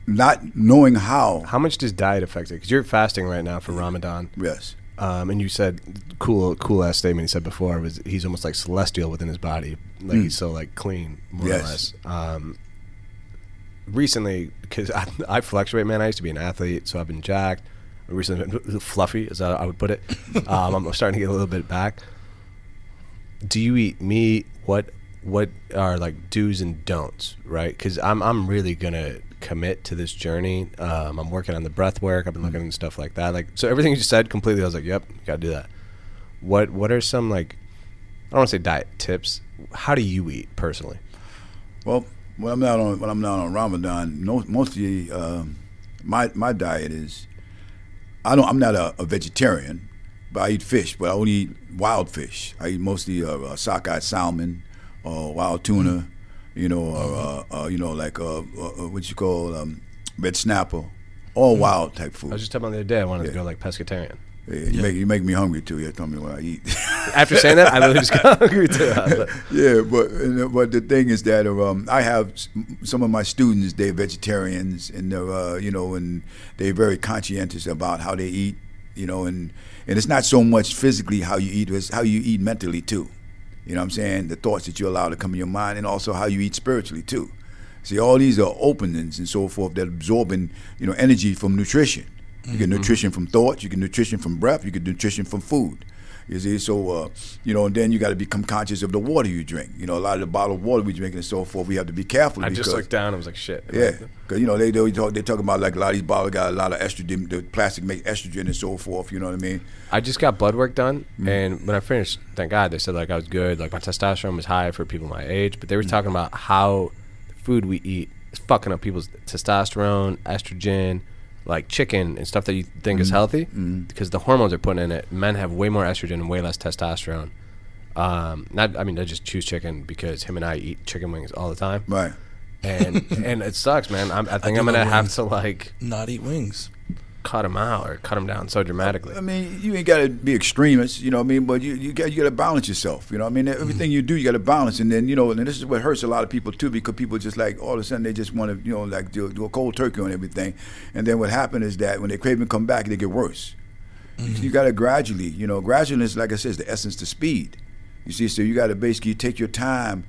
not knowing how. How much does diet affect it? Because you're fasting right now for Ramadan, Yes. Um, and you said cool, cool ass statement he said before was he's almost like celestial within his body, like he's so like clean, more or less. Um, recently, because I, I fluctuate, man. I used to be an athlete, so I've been jacked. Recently, been fluffy, as I, I would put it. Um, I'm starting to get a little bit back. Do you eat meat? What what are like do's and don'ts, right? Because I'm I'm really gonna commit to this journey. Um, I'm working on the breath work. I've been looking into stuff like that. Like so, everything you just said completely. I was like, yep, gotta do that. What what are some like I don't want to say diet tips. How do you eat personally? Well, when I'm not on when I'm not on Ramadan, no, mostly um, my my diet is I don't I'm not a, a vegetarian, but I eat fish, but I only eat wild fish. I eat mostly uh, uh, sockeye salmon or wild tuna, you know, or uh, uh, you know like uh, uh, uh, what you call um, red snapper, all wild type food. I was just talking about the other day. I wanted to go like pescatarian. Yeah, you, Make, you make me hungry too. You tell me what I eat. After saying that, I literally just got hungry too. But yeah, but but the thing is that um, I have some of my students. They're vegetarians, and they're uh, you know, and they're very conscientious about how they eat. You know, and and it's not so much physically how you eat; it's how you eat mentally too. You know what I'm saying? The thoughts that you allow to come in your mind, and also how you eat spiritually too. See, all these are openings and so forth that absorbing you know energy from nutrition. You get mm-hmm. nutrition from thoughts, you get nutrition from breath, you get nutrition from food. You see, so uh, you know, and then you got to become conscious of the water you drink. You know, a lot of the bottled water we drink and so forth, we have to be careful. I because, just looked down and was like, shit. yeah, because you know they they talk they talk about like a lot of these bottles got a lot of estrogen. The plastic make estrogen and so forth. You know what I mean? I just got blood work done, and when I finished, thank God, they said like I was good. Like my testosterone was high for people my age, but they were talking about how the food we eat is fucking up people's testosterone, estrogen, like chicken and stuff that you think is healthy, because the hormones are putting in it. Men have way more estrogen and way less testosterone. Um, not, I mean, I just choose chicken because him and I eat chicken wings all the time, Right. and and it sucks, man. I'm, I think do I'm gonna have to like Not eat wings. Cut them out or cut them down so dramatically. I mean, you ain't got to be extremist, you know what I mean? But you you got you got to balance yourself, you know what I mean? Everything mm-hmm. you do, you got to balance, and then you know, and this is what hurts a lot of people too, because people just like all of a sudden they just want to, you know, like do, do a cold turkey on everything, and then what happened is that when they crave craving come back, they get worse. Mm-hmm. You got to gradually, you know, gradually is like I said, is the essence to speed. You see, so you got to basically take your time.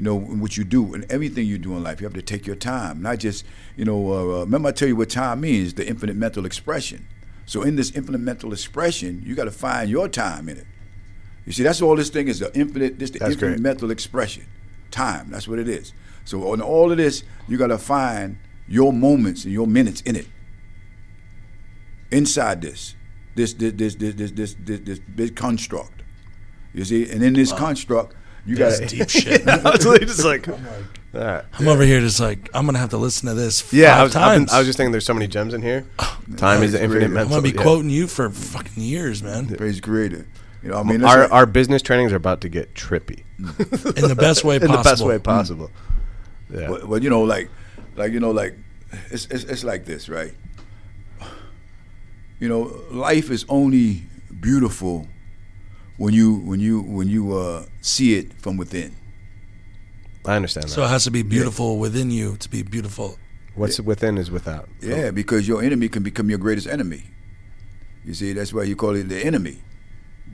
You know in what you do and everything you do in life. You have to take your time, not just you know. Uh, uh, remember, I tell you what time means: the infinite mental expression. So in this infinite mental expression, you got to find your time in it. You see, that's all this thing is the infinite. This the That's infinite great. mental expression, time. That's what it is. So on all of this, you got to find your moments and your minutes in it. Inside this, this this this this this this this, this big construct. You see, and in this construct, you got deep shit. I was literally just like, oh all right. I'm over here just like I'm gonna have to listen to this. Five Yeah, I was, I've been- times. I was just thinking there's so many gems in here. Time is the infinite great. mental. I'm gonna be yeah. quoting you for fucking years, man. praise creator. You know, I mean, Our, that's our business trainings are about to get trippy mm. In the best way possible. in the best way mm. possible. Yeah. But, but you know, like, like you know, like, it's, it's it's like this, right? You know, life is only beautiful when you when you when you uh, see it from within. I understand that. So it has to be beautiful within you to be beautiful. What's within is without. Yeah, because your enemy can become your greatest enemy. You see, that's why you call it the enemy.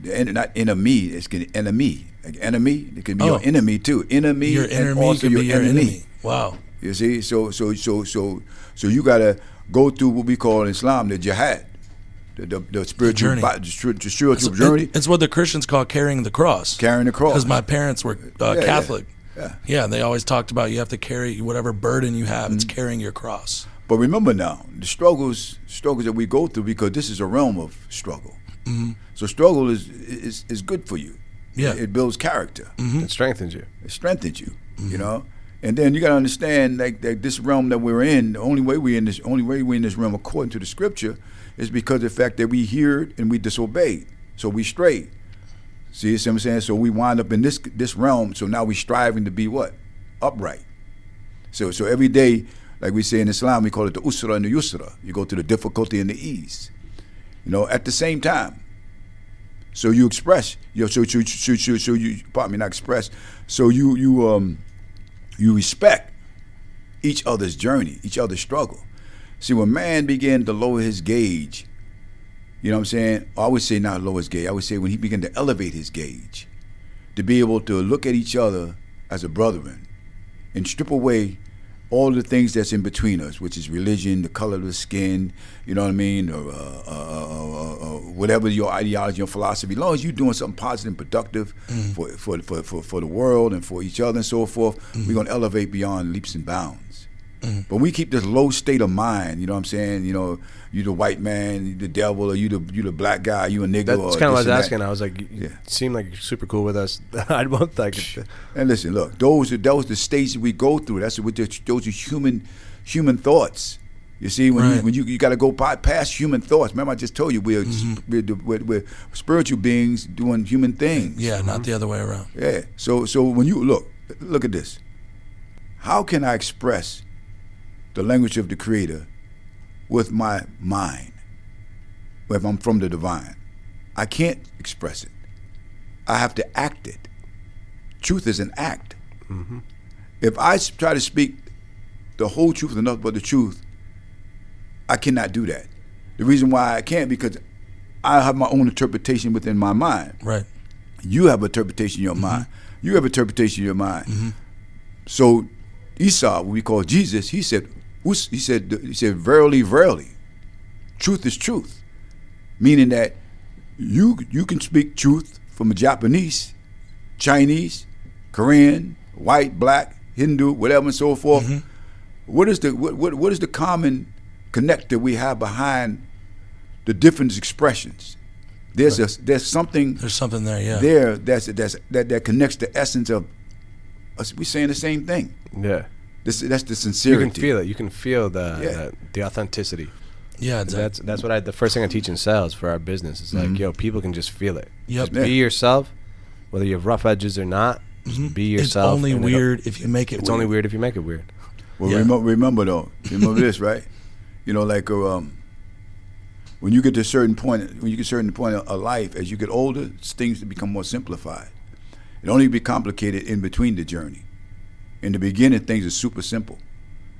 the en- not enemy. It's getting enemy. Like enemy. It can be Oh. your enemy too. Enemy Your and enemy also could your, be your enemy. enemy. Wow. You see, so so so so so you gotta go through what we call in Islam the jihad, the the, the spiritual journey. bi- the, stri- the spiritual It's, journey, it- it's what the Christians call carrying the cross. carrying the cross. Because my parents were uh, Yeah, yeah, Catholic. yeah. Yeah, they always talked about you have to carry whatever burden you have. It's mm-hmm. carrying your cross. But remember now, the struggles struggles that we go through because this is a realm of struggle. Mm-hmm. So struggle is is is good for you. Yeah. it builds character. Mm-hmm. It strengthens you. It strengthens you. You know. And then you got to understand like that this realm that we're in, the only way we in this only way we in this realm according to the scripture is because of the fact that we heard and we disobeyed. So we strayed. See what I'm saying? So we wind up in this this realm, so now we're striving to be what? Upright. So so every day, like we say in Islam, we call it the usra and the yusra. You go through the difficulty and the ease. You know, at the same time. So you express, you know, so so so so, so you pardon me, not express. So you you um you respect each other's journey, each other's struggle. See, when man began to lower his gauge, you know what I'm saying? I would say not lower his gauge. I would say when he began to elevate his gauge, to be able to look at each other as a brethren and strip away all the things that's in between us, which is religion, the color of the skin, you know what I mean, or uh, uh, uh, uh, whatever your ideology or philosophy. As long as you're doing something positive and productive for, for, for, for, for the world and for each other and so forth, we're going to elevate beyond leaps and bounds. But we keep this low state of mind, you know what I'm saying? You know, you the white man, you the devil, or you the you the black guy, you a nigga. That's kind of what I was and that. asking. I was like, you Yeah. seem like you're super cool with us. I'd both like. And listen, look, those are those the stages we go through. That's what the, those are human human thoughts. You see, when you when you, you got to go by, past human thoughts. Remember, I just told you we're, Mm-hmm. we're, we're, we're spiritual beings doing human things. Yeah, not the other way around. Yeah. So so when you look, look at this. How can I express the language of the Creator with my mind? If I'm from the divine, I can't express it. I have to act it. Truth is an act. Mm-hmm. If I try to speak the whole truth and nothing but the truth, I cannot do that. The reason why I can't because I have my own interpretation within my mind. Right. You have interpretation in your mm-hmm. mind. You have interpretation in your mind. Mm-hmm. So Isa, what we call Jesus, he said, "Us-" he said, he said, verily, verily, truth is truth, meaning that you you can speak truth from a Japanese, Chinese, Korean, white, black, Hindu, whatever, and so forth. Mm-hmm. What is the what, what what is the common connector we have behind the different expressions? There's a there's something There's something there. Yeah. there that's that's that, that connects the essence of us. We're saying the same thing. Yeah. This that's the sincerity. You can feel it. You can feel the Yeah. the, the authenticity. yeah. Exactly. That's that's what I the first thing I teach in sales for our business is like, Mhm. yo, people can just feel it. Yep. Just be yourself, whether you have rough edges or not. Just be yourself. It's only weird if you make it. It's weird. only weird if you make it weird. Well, Yeah. remember, remember though, remember this, right? You know, like uh, um, when you get to a certain point, when you get to a certain point of of life, as you get older, things become more simplified. It only be complicated in between the journey. In the beginning, things are super simple,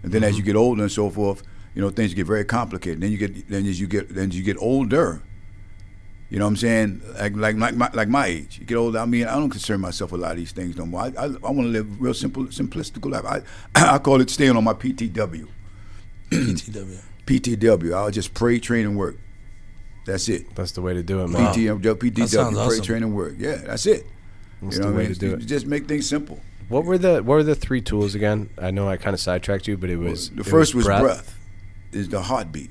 and then as you mm-hmm. get older and so forth, you know, things get very complicated. Then you get, then as you get, then as you get older, you know what I'm saying? Like like like my, like my age. You get older. I mean, I don't concern myself with a lot of these things no more. I I, I want to live real simple, simplistic life. I I call it staying on my PTW. PTW. PTW. I'll just pray, train, and work. That's it. That's the way to do it, man. PTW, PTW, pray, awesome. train, and work. Yeah, that's it. That's you know the what way I mean? to do it. Just make things simple. What were the what were the three tools again? I know I kind of sidetracked you, but it was the it first was breath. Is the heartbeat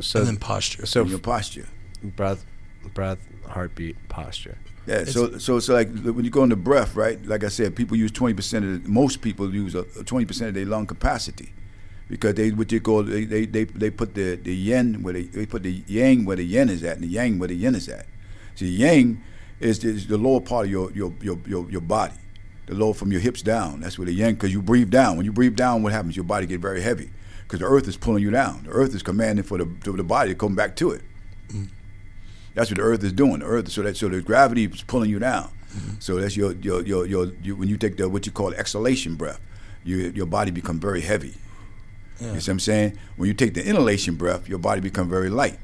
So and then posture. so and your posture. breath, breath, heartbeat, posture. Yeah, so so so like when you go into breath, right? Like I said, people use twenty percent of the, most people use twenty percent of their lung capacity because they what you call they they, they, they put the, the yin where they, they put the yang where the yin is at and the yang where the yin is at. See, yang is, is the lower part of your your, your your your body, the lower from your hips down. That's where the yang because you breathe down. When you breathe down, what happens? Your body get very heavy because the earth is pulling you down. The earth is commanding for the for the body to come back to it. That's what the earth is doing. The earth, so that so the gravity is pulling you down. So that's your your your, your you, when you take the what you call exhalation breath, you, your body become very heavy. Yeah. You see what I'm saying? When you take the inhalation breath, your body become very light.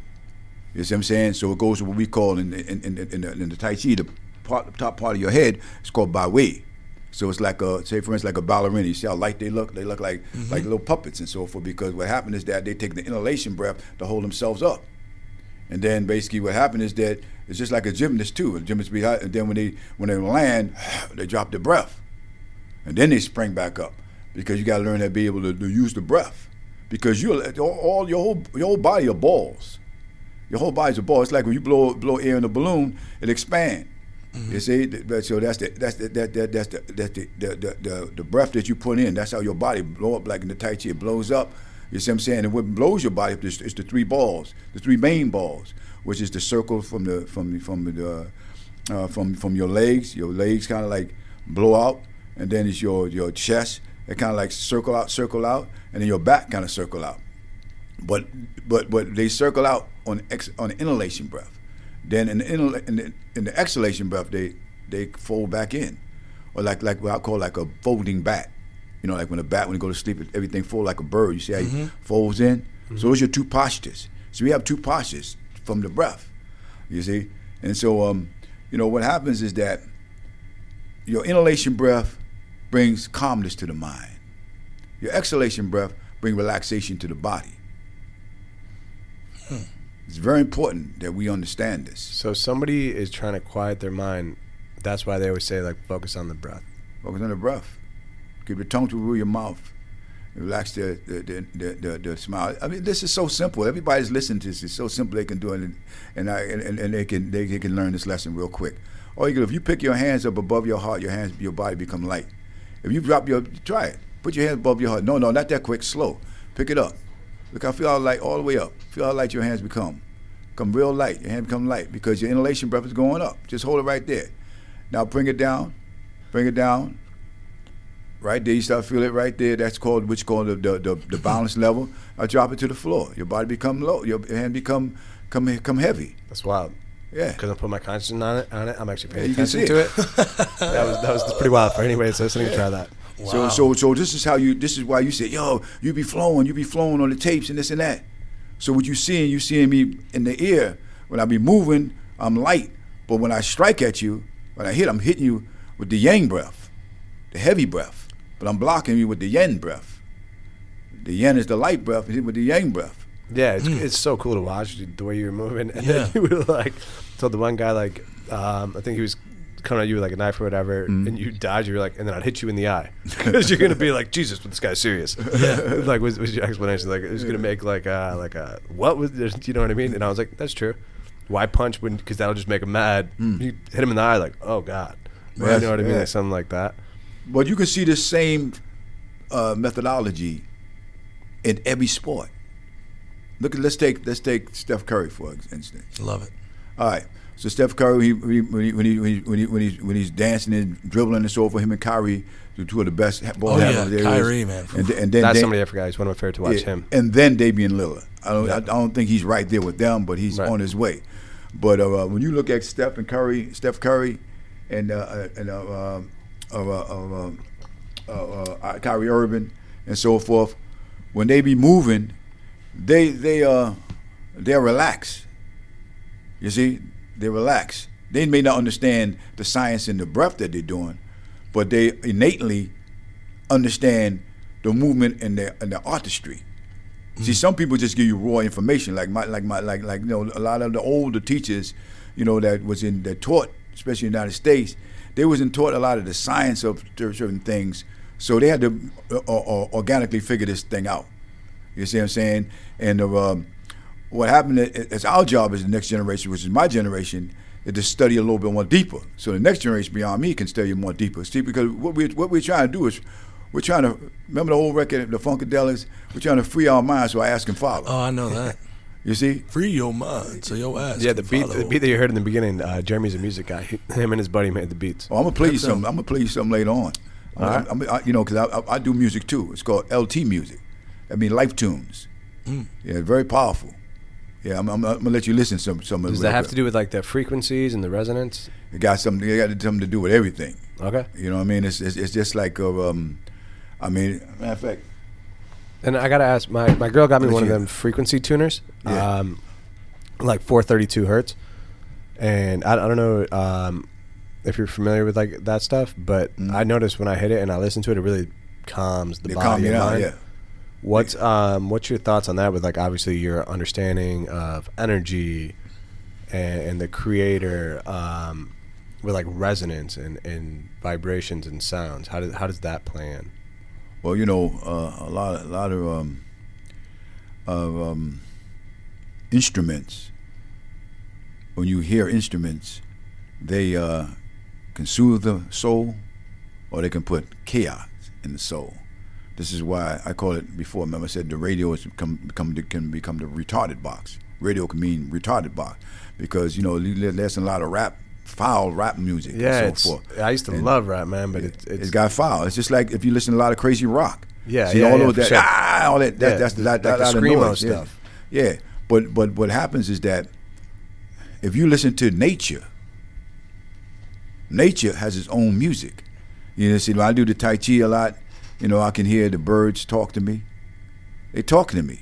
You see what I'm saying? So it goes to what we call in in in, in, the, in the Tai Chi, the part, the top part of your head is called Bai Hui. So it's like a say for instance like a ballerina. You see how light they look? They look like mm-hmm. like little puppets and so forth. Because what happened is that they take the inhalation breath to hold themselves up. And then basically what happened is that it's just like a gymnast too. A gymnast be and then when they when they land, they drop the breath, and then they spring back up because you got to learn to be able to, to use the breath because you all, all your whole your whole body are balls. Your whole body's a ball. It's like when you blow blow air in a balloon, it expands. You see, but so that's the that's the that, that that's the that's the the, the the the breath that you put in. That's how your body blow up like in the Tai Chi. It blows up. You see what I'm saying? And what blows your body up is, is the three balls, the three main balls, which is the circle from the from from the uh, from from your legs. Your legs kind of like blow out, and then it's your your chest. It kind of like circle out, circle out, and then your back kind of circle out but but but they circle out on ex, on inhalation breath. Then in the, in the in the exhalation breath, they they fold back in, or like like what I call like a folding bat. You know, like when a bat when you go to sleep, everything folds like a bird. You see how he mm-hmm. folds in. So mm-hmm. those are your two postures. So we have two postures from the breath. You see, and so um, you know what happens is that your inhalation breath brings calmness to the mind. Your exhalation breath brings relaxation to the body. Hmm. It's very important that we understand this. So somebody is trying to quiet their mind. That's why they always say like focus on the breath. Focus on the breath. Keep your tongue to rule your mouth. Relax the the, the, the, the, the smile. I mean, this is so simple. Everybody's listening to this. It's so simple. They can do it, and and, I, and, and they can they, they can learn this lesson real quick. All you can, if you pick your hands up above your heart, your hands, your body become light. If you drop your, try it. Put your hands above your heart. No, no, not that quick. Slow. Pick it up. Look, I feel all light all the way up. Feel how light your hands become. Become real light. Your hand become light because your inhalation breath is going up. Just hold it right there. Now bring it down. Bring it down. Right there, you start feel it right there. That's called which called the the, the, the balance level. I drop it to the floor. Your body become low. Your hand become come come heavy. That's wild. Yeah. Because I'm putting my consciousness on it. On it, I'm actually Yeah, paying can attention see to it. that was that was pretty wild for anybody that's listening. to Try that. So so so this is how you this is why you say, yo, you be flowing, you be flowing on the tapes and this and that. So what you seeing, you seeing me in the ear. When I be moving, I'm light. But when I strike at you, when I hit, I'm hitting you with the yang breath, the heavy breath. But I'm blocking you with the yin breath. The yin is the light breath, and hit with the yang breath. Yeah, it's, it's so cool to watch the way you were moving. And Yeah. then you were like, told the one guy like, um, I think he was coming at you with like a knife or whatever, and you dodge. you're like, and then I'd hit you in the eye because you're gonna be like, Jesus, but this guy's serious. Yeah. like, was, was your explanation like it was gonna make like uh like a what was this, you know what I mean? And I was like, that's true. Why punch when? Because that'll just make him mad. You hit him in the eye, like, oh god. Yes, you know what I mean? yeah. Like something like that. But you can see the same uh, methodology in every sport. Look at let's take let's take Steph Curry for instance. Love it. All right. So Steph Curry, he, when, he, when, he, when, he, when, he, when, he, when, he's, dancing and dribbling and so forth, him and Kyrie, the two of the best ha- ball Oh, yeah, handlers there is. Kyrie, man. And, th- and then That's they- somebody I forgot. He's one of my favorite to watch yeah, him. And then Damian Lillard. I don't, I, I don't think he's right there with them, but he's Right. on his way. But uh, when you look at Steph and Curry, Steph Curry, and uh, uh, and uh, um, uh, uh, uh, uh, uh, Kyrie Irving, and so forth, when they be moving, they they uh they're relaxed. You see, they relax. They may not understand the science and the breath that they're doing, but they innately understand the movement and the and the artistry. See, some people just give you raw information, like my like my like like you know a lot of the older teachers, you know that was in that taught, especially in the United States, they wasn't taught a lot of the science of certain things, so they had to uh, uh, organically figure this thing out. You see what I'm saying? And uh, um, what happened is it's our job as the next generation, which is my generation, is to study a little bit more deeper. So the next generation beyond me can study more deeper. See, because what we what we're trying to do is we're trying to remember the old record, the Funkadelics. We're trying to free our minds so I ask and follow. Oh, I know that. You see? Free your mind, so your ass. Yeah, the beat, follow. the beat that you heard in the beginning. Uh, Jeremy's a music guy. He- Him and his buddy made the beats. Oh, I'm gonna play you That's some. them. I'm gonna play you some later on. I'm, All right. I'm- I, you know, because I, I, I do music too. It's called LT music. I mean, life tunes. Mm. Yeah, very powerful. Yeah, I'm, I'm, I'm gonna let you listen to some some of Does it that have to do with like the frequencies and the resonance? It got something. It got something to do with everything. Okay. You know what I mean? It's it's, it's just like uh, um, I mean, matter of fact, And I gotta ask, my, my girl got me one of them frequency tuners. Yeah. Um, like 432 hertz, and I, I don't know um, if you're familiar with like that stuff, but I noticed when I hit it and I listen to it, it really calms the They body calm you and down, mind. yeah. What's um what's your thoughts on that? With like obviously your understanding of energy and, and the creator um, with like resonance and, and vibrations and sounds. How does how does that play in? Well, you know, uh, a lot, a lot of um, of um, instruments. When you hear instruments, they uh, can soothe the soul, or they can put chaos in the soul. This is why I call it before. Remember, I said the radio has become, become can become the retarded box. Radio can mean retarded box because you know there's a lot of rap, foul rap music, Yeah, and so forth. I used to And- love rap, man, but it's it's it's got foul. It's just like if you listen to a lot of crazy rock. Yeah, See, yeah, all yeah, that, sure. ah, all that, that Yeah, that's the- that, like that, the screamo noise, yeah. stuff. Yeah, but but what happens is that if you listen to nature, nature has its own music. You know, see, when I do the Tai Chi a lot, you know, I can hear the birds talk to me. They're talking to me.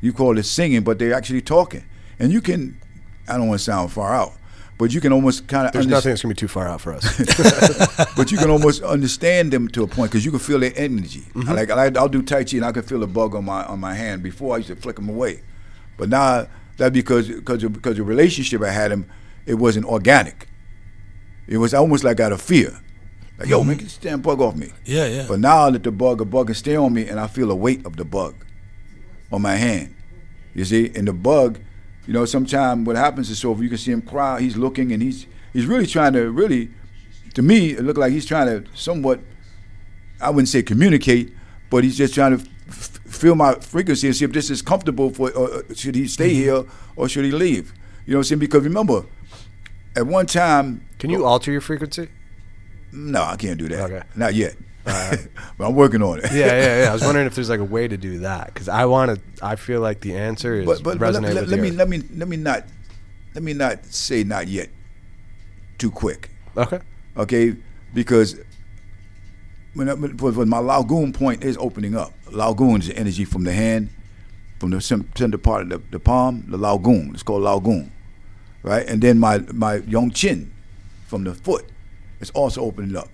You call it singing, but they're actually talking. And you can, I don't want to sound far out, but you can almost kind of there's nothing that's gonna be too far out for us. but you can almost understand them to a point because you can feel their energy. Mm-hmm. I Like I, I'll do tai chi and I can feel a bug on my on my hand. Before I used to flick them away, but now that because because of, because the relationship I had him, it wasn't organic. It was almost like out of fear. Like yo, man, get this damn bug off me. Yeah, yeah. But now that the bug, a bug can stay on me, and I feel the weight of the bug on my hand. You see, and the bug, you know, sometimes what happens is so if you can see him cry, he's looking and he's he's really trying to really, to me, it looked like he's trying to somewhat, I wouldn't say communicate, but he's just trying to f- feel my frequency and see if this is comfortable for, or or should he stay mm-hmm. here or should he leave? You know what I'm saying? Because remember, at one time, Can you alter your frequency? No, I can't do that. Okay. Not yet. but I'm working on it. Yeah, yeah, yeah. I was wondering if there's like a way to do that because I want to. I feel like the answer is but, but, but let, let, let me let me let me not let me not say not yet too quick Okay. okay because when, I- when my Laogong point is opening up Laogong is the energy from the hand from the center part of the, the palm the Laogong it's called Laogong right and then my my Yongquan from the foot is also opening up.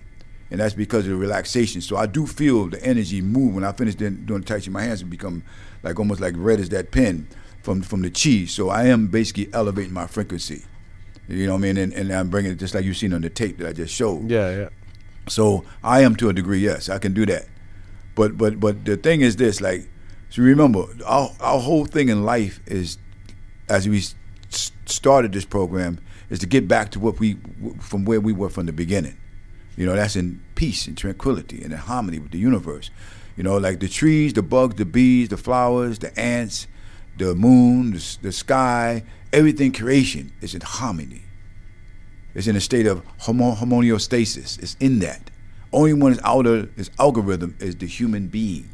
And that's because of the relaxation. So i do feel the energy move when i finish doing, doing tai chi my hands have become like almost like red as that pen from from the chi. So i am basically elevating my frequency. You know what i mean? And, and i'm bringing it just like you've seen on the tape that i just showed. Yeah, yeah. so I am to a degree, yes, I can do that. But but but the thing is this, like, so remember, our our whole thing in life is, as we started this program, is to get back to what we from where we were from the beginning. You know, that's in peace and tranquility and in harmony with the universe. You know, like the trees, the bugs, the bees, the flowers, the ants, the moon, the, the sky, everything creation is in harmony. It's in a state of homo- homeostasis. It's in that. Only one is out of this algorithm is the human being.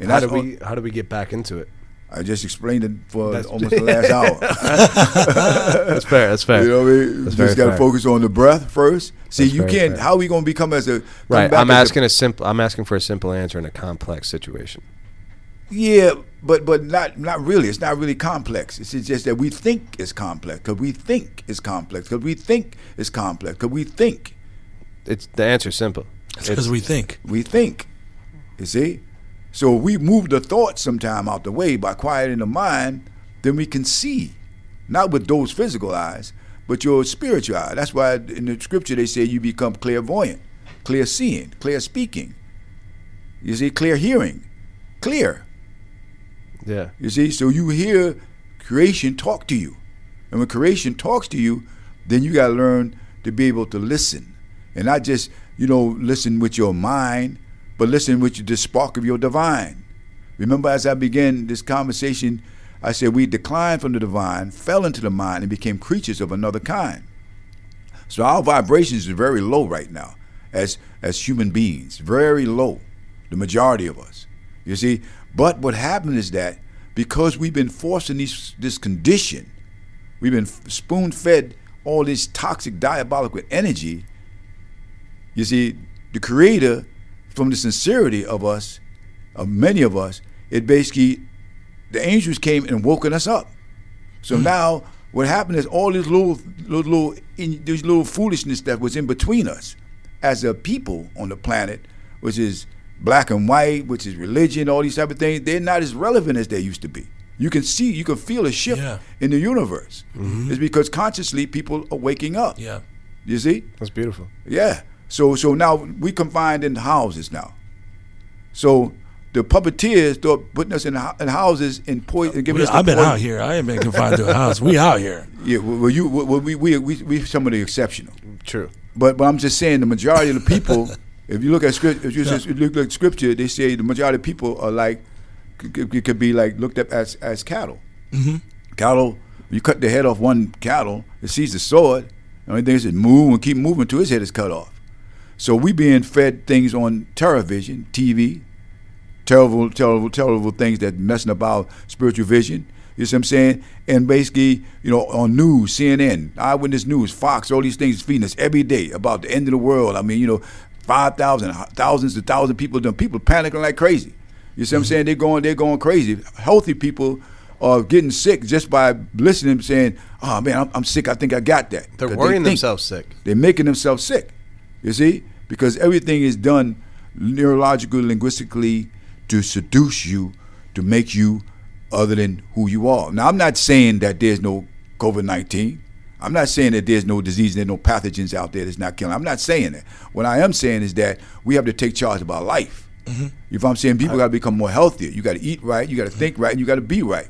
And How do all- we how do we get back into it? I just explained it for That's- almost the last hour. That's fair. That's fair. You know what I mean? That's just got to focus on the breath first. See, That's you can't. fair. How are we going to become as a Right. back I'm as a- asking a simple. I'm asking for a simple answer in a complex situation. Yeah, but but not not really. It's not really complex. It's just that we think it's complex because we think it's complex because we think it's complex because we think It's the answer's simple. It's because we think. we think. You see, so we move the thoughts sometime out the way by quieting the mind. Then we can see, not with those physical eyes, but your spiritual eye. That's why in the scripture they say you become clairvoyant, clear seeing, clear speaking. You see, clear hearing, clear. Yeah. You see, so you hear creation talk to you. And when creation talks to you, then you got to learn to be able to listen. And not just, you know, listen with your mind, but listen with the spark of your divine. Remember, as I began this conversation, I said we declined from the divine, fell into the mind, and became creatures of another kind. So our vibrations are very low right now as as human beings, very low, the majority of us. You see, but what happened is that because we've been forced in these, this condition, we've been spoon fed all this toxic, diabolical energy. You see, the Creator, from the sincerity of us, of many of us, it basically, the angels came and woken us up. So mm. now what happened is all this little, little, little, in, this little foolishness that was in between us as a people on the planet, which is black and white, which is religion, all these type of things, they're not as relevant as they used to be. You can see, you can feel a shift Yeah. in the universe. Mm-hmm. It's because consciously people are waking up. Yeah. You see? That's beautiful. Yeah. So so now we confined in houses now. So the puppeteers start putting us in, in houses and poison. Giving us the I've been poison. out here. I ain't been confined to a house. We out here. Yeah. Well, you well, we we we we some of the exceptional. True. But but I'm just saying the majority of the people. if you look at script, if you just look at scripture, they say the majority of people are like could, could- could be like looked up as as cattle. Mm-hmm. Cattle. You cut the head off one cattle, it sees the sword. The only thing is it move and keep moving till his head is cut off. So we being fed things on television, TV, terrible, terrible, terrible things that messing up our spiritual vision. You see what I'm saying? And basically, you know, on news, CNN, Eyewitness News, Fox, all these things feeding us every day about the end of the world. I mean, you know, 5,000, thousands of thousands of people, doing people panicking like crazy. You see what I'm saying? They're going, they're going crazy. Healthy people are getting sick just by listening, saying, "Oh man, I'm, I'm sick. I think I got that." They're they worrying think. themselves sick. They're making themselves sick. You see? Because everything is done neurologically, linguistically to seduce you, to make you other than who you are. Now, I'm not saying that there's no COVID 19. I'm not saying that there's no disease, there's no pathogens out there that's not killing. I'm not saying that. What I am saying is that we have to take charge of our life. Mm-hmm. You know what I'm saying? People got to become more healthier. You got to eat right, you got to mm-hmm. think right, and you got to be right.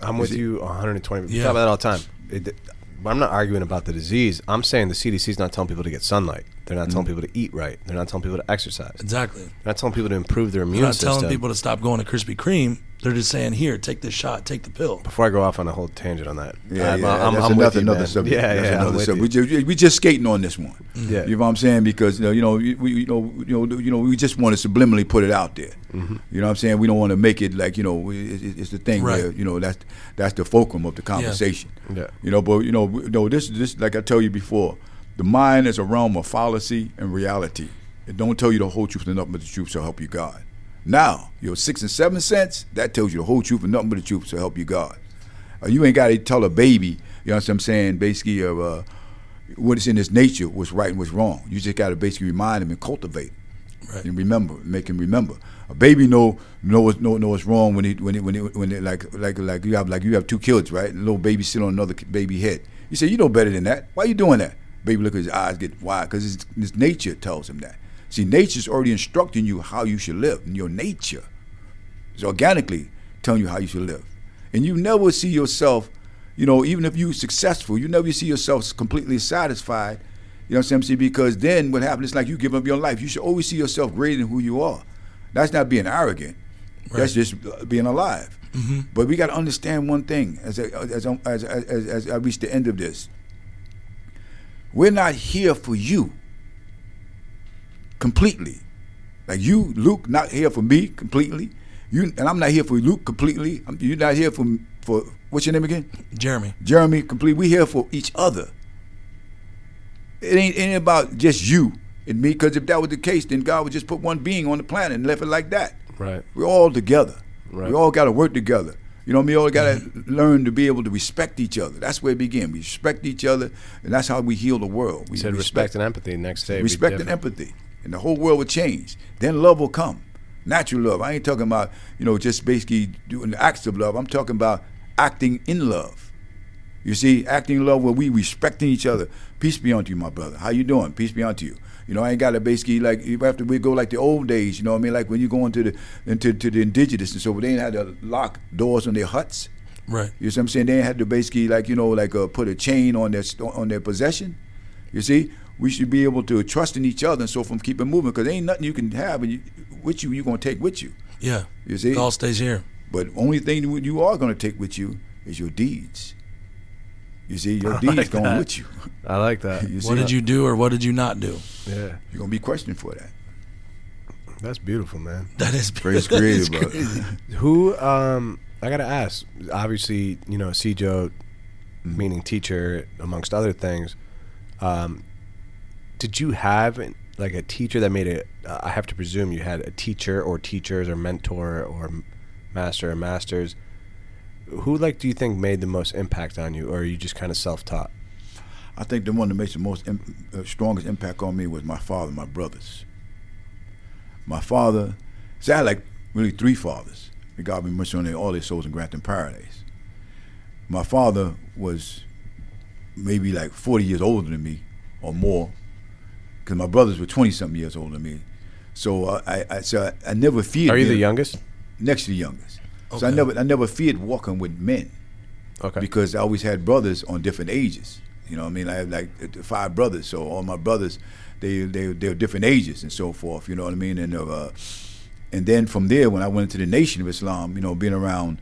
I'm with you 120. We Yeah. talk about that all the time. It, I'm not arguing about the disease. I'm saying the CDC's not telling people to get sunlight. They're not Mm. telling people to eat right. They're not telling people to exercise. Exactly. They're not telling people to improve their immune They're not system. telling people to stop going to Krispy Kreme. They're just saying, "Here, take this shot, take the pill." Before I go off on a whole tangent on that, Yeah, I'm, yeah, I'm, that's I'm another, with you, another man. subject. Yeah, that's yeah, I'm another with subject. you. We just, we just skating on this one. Yeah. You know what I'm saying? Because you know, you know, you- we, you know, you know, you know, we just want to subliminally put it out there. Mm-hmm. You know what I'm saying? We don't want to make it like you know, we- it, it- it's the thing Right. where you know that's that's the fulcrum of the conversation. Yeah. You know, but you know, we- no, this this like I tell you before, the mind is a realm of fallacy and reality. It don't tell you the whole truth and nothing but the truth, so help you God. Now, your six and seven cents, that tells you the whole truth and nothing but the truth, so help you God. Uh, you ain't got to tell a baby, you know what I'm saying, basically of uh, what is in his nature, what's right and what's wrong. You just got to basically remind him and cultivate Right. and remember, make him remember. A baby know know what's know, know what's wrong when he when he, when he, when it like like like you have like you have two kids, right? A little baby sit on another baby head. You say you know better than that. Why you doing that? Baby look at his eyes get wide because his, his nature tells him that. See, nature's already instructing you how you should live. And your nature is organically telling you how you should live. And you never see yourself, you know, even if you're successful, you never see yourself completely satisfied. You know what I'm saying? Because then what happens is like you give up your life. You should always see yourself greater than who you are. That's not being arrogant. That's just uh, being alive. But we got to understand one thing as I, as, I- as, as, as, as I reach the end of this. We're not here for you completely. Like you, Luke, not here for me completely. You and I'm not here for Luke completely. I'm, you're not here for for what's your name again? Jeremy. Jeremy completely. We here for each other. It ain't, ain't about just you and me. Because if that was the case, then God would just put one being on the planet and left it like that. Right. We're all together. Right. We all got to work together. You know, what I mean? we all got to learn to be able to respect each other. That's where it begins. We respect each other, and that's how we heal the world. We You said respect and empathy. Next day, respect and empathy, and the whole world will change. Then love will come, natural love. I ain't talking about you know just basically doing the acts of love. I'm talking about acting in love. You see, acting in love where we respecting each other. Peace be unto you, my brother. How you doing? Peace be unto you. You know, I ain't got to basically like you have to we go like the old days. You know what I mean? Like when you go into the into to the indigenous and so they ain't had to lock doors on their huts. Right. You see what I'm saying? They ain't had to basically like you know like uh, put a chain on their on their possession. You see, we should be able to trust in each other and so from keep it moving because ain't nothing you can have and you, with you you're gonna take with you. Yeah. You see, It all stays here. but only thing you- you are gonna take with you is your deeds. You see, your I deeds like going that. with you. I like that. You see, What did you do or what did you not do? Yeah, You're gonna be questioned for that. that's beautiful, man. That is Praise that is creative, brother. crazy. Who? Um, I gotta ask. Obviously, you know, Joe, meaning teacher, amongst other things. Um, did you have like a teacher that made it? Uh, I have to presume you had a teacher or teachers or mentor or master or masters who like do you think made the most impact on you, or are you just kind of self-taught? I think the one that makes the most Im- uh, strongest impact on me was my father, my brothers. My father, see, I had like really three fathers. May God be mercy on their, all their souls and grant them paradise. My father was maybe like 40 years older than me or more, because my brothers were 20 something years older than me. So uh, I, I, so I, I never feared. Are you the youngest? Next to the youngest. So I never, I never feared walking with men Okay. because I always had brothers on different ages. You know, what I mean, I have like uh, five brothers, so all my brothers, they they they're different ages and so forth. You know what I mean? And uh, and then from there, when I went into the Nation of Islam, you know, being around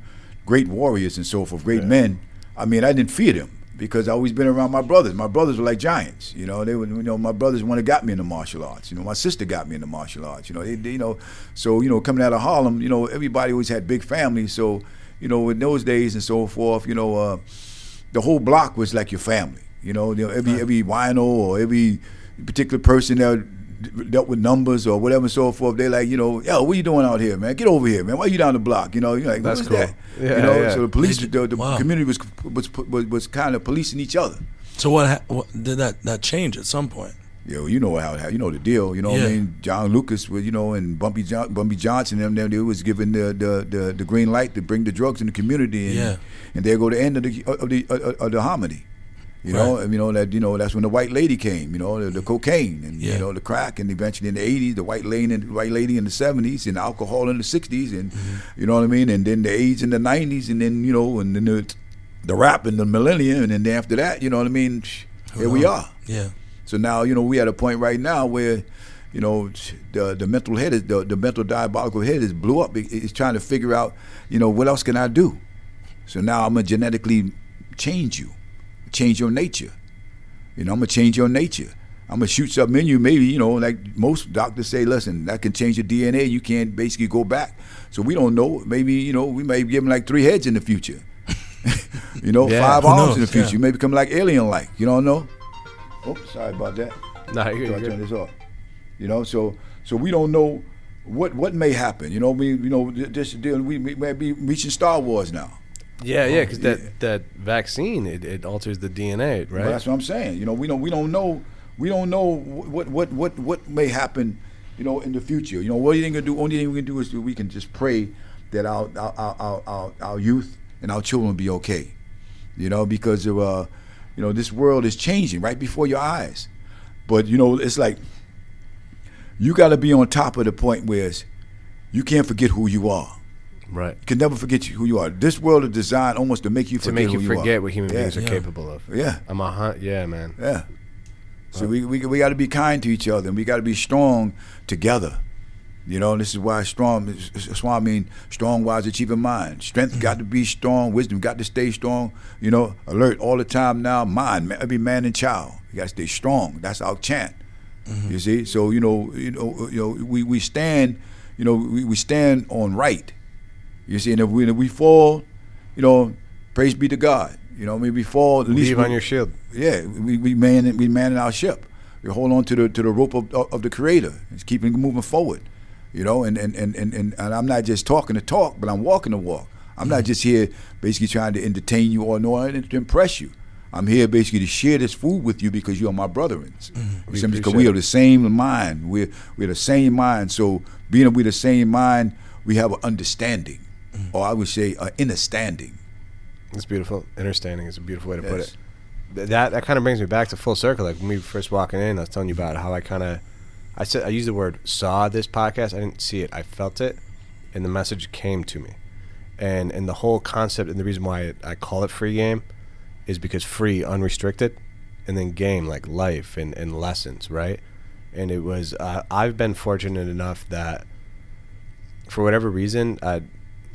great warriors and so forth, great men. I mean, I didn't fear them because I always been around my brothers. My brothers were like giants. You know, they were. You know, my brothers one that got me into martial arts. You know, my sister got me into martial arts. You know, they, they you know, so you know, coming out of Harlem, you know, everybody always had big families. So you know, in those days and so forth, you know. Uh, the whole block was like your family. You know, you know, every every wino or every particular person that dealt with numbers or whatever and so forth. They like, you know, yo, what you doing out here, man? Get over here, man. Why are you down the block? You know, you're like, That's cool. that? Yeah, you know, yeah. so the police, They the, the wow. community was was was, was kind of policing each other. So what, ha- what did that that change at some point? Yo, you know how, how you know the deal. You know what I mean? John Lucas was, you know, and Bumpy John, Bumpy Johnson, them, them, they was given the, the, the, the green light to bring the drugs in the community, and Yeah. and there go the end of the of the of, of the hominy. You know, Right. and, you know that you know that's when the white lady came. You know, the, the cocaine and Yeah. you know the crack, and eventually in the '80s, the white lady and white lady in the '70s, and alcohol in the '60s, and Mm-hmm. you know what I mean, and then the AIDS in the '90s, and then you know, and then the the rap in the millennium, and then after that, you know what I mean. Here we are. Yeah. So now, you know, we at a point right now where, you know, the the mental head is the, the mental diabolical head is blew up. It- It's trying to figure out, you know, what else can I do? So now I'm gonna genetically change you, change your nature. You know, I'm gonna change your nature. I'm gonna shoot something in you. Maybe you know, like most doctors say, listen, that can change your DNA. You can't basically go back. So we don't know. Maybe you know, we may give him like three heads in the future. you know, Yeah. five arms knows? in the future. Yeah. You may become like alien-like. You don't know. Oh, sorry about that. Nah, you're, So you're turn this off. You know, so so we don't know what what may happen. You know, we you know this deal. We, we may be reaching Star Wars now. Yeah, yeah, because yeah. that that vaccine it, it alters the DNA, right? Well, that's what I'm saying. You know, we don't we don't know we don't know what what what what may happen. You know, in the future. You know, what you think can do? Only thing we can do is we can just pray that our our our, our, our youth and our children be okay. You know, because of uh, you know, this world is changing right before your eyes. But you know, it's like you got to be on top of the point where you can't forget who you are. Right. Can never forget who you are. This world is designed almost to make you To forget make who you you forget are. what human Yeah. beings are Yeah. capable of. Yeah. I'm a hunt. Yeah, man. Yeah. So we we, we got to be kind to each other, and we got to be strong together. You know, this is why strong. That's why I mean strong, wise, achieving mind. Strength got to be strong. Wisdom got to stay strong. You know, alert all the time now. Mind, every man and child. You got to stay strong. That's our chant. Mm-hmm. You see, so you know, you know, you know, we, we stand, you know, we, we stand on right. You see, and if we if we fall, you know, praise be to God. You know, maybe we fall. At least Leave we- on your shield. yeah, we we man we manning our ship. We hold on to the to the rope of, of the Creator. It's keeping moving forward. You know, and and, and, and and I'm not just talking to talk, but I'm walking the walk. I'm not just here basically trying to entertain you or no to impress you. I'm here basically to share this food with you because you are my brethren. Mm-hmm. We Simply because we are the same mind. We're we're the same mind. So being that we're the same mind, we have an understanding, or I would say an understanding. It's beautiful. Understanding is a beautiful way to put it. Th- That that kind of brings me back to full circle. Like when we first walking in, I was telling you about how I kind of, I said I used the word saw this podcast. I didn't see it. I felt it, and the message came to me, and and the whole concept and the reason why I call it free game, is because free unrestricted, and then game like life and and lessons right, and it was uh, I've been fortunate enough that, for whatever reason, I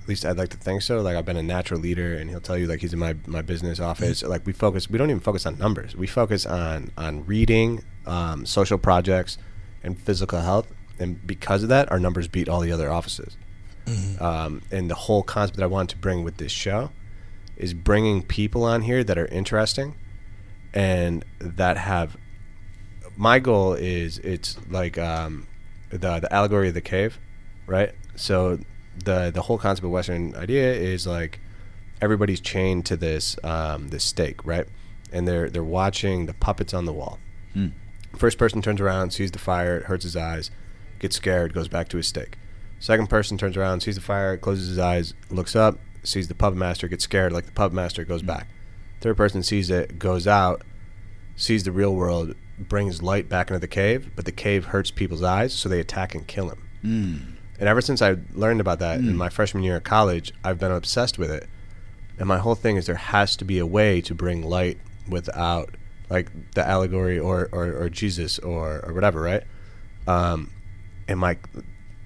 at least I'd like to think so. Like I've been a natural leader, and he'll tell you like he's in my, my business office. Like we focus, we don't even focus on numbers. We focus on on reading, um, social projects, and physical health. And because of that, our numbers beat all the other offices. Um, and the whole concept that I wanted to bring with this show is bringing people on here that are interesting, and that have. My goal is it's like um, the the allegory of the cave, right? So the the whole concept of Western idea is like everybody's chained to this um, this stake, right? And they're they're watching the puppets on the wall. Hmm. First person turns around, sees the fire, it hurts his eyes, gets scared, goes back to his stake. Second person turns around, sees the fire, closes his eyes, looks up, sees the puppet master, gets scared like the puppet master, goes hmm. back. Third person sees it, goes out, sees the real world, brings light back into the cave, but the cave hurts people's eyes, so they attack and kill him. Hmm. And ever since I learned about that in my freshman year of college, I've been obsessed with it. And my whole thing is there has to be a way to bring light without, like the allegory or, or, or Jesus or, or whatever, right? Um, and my,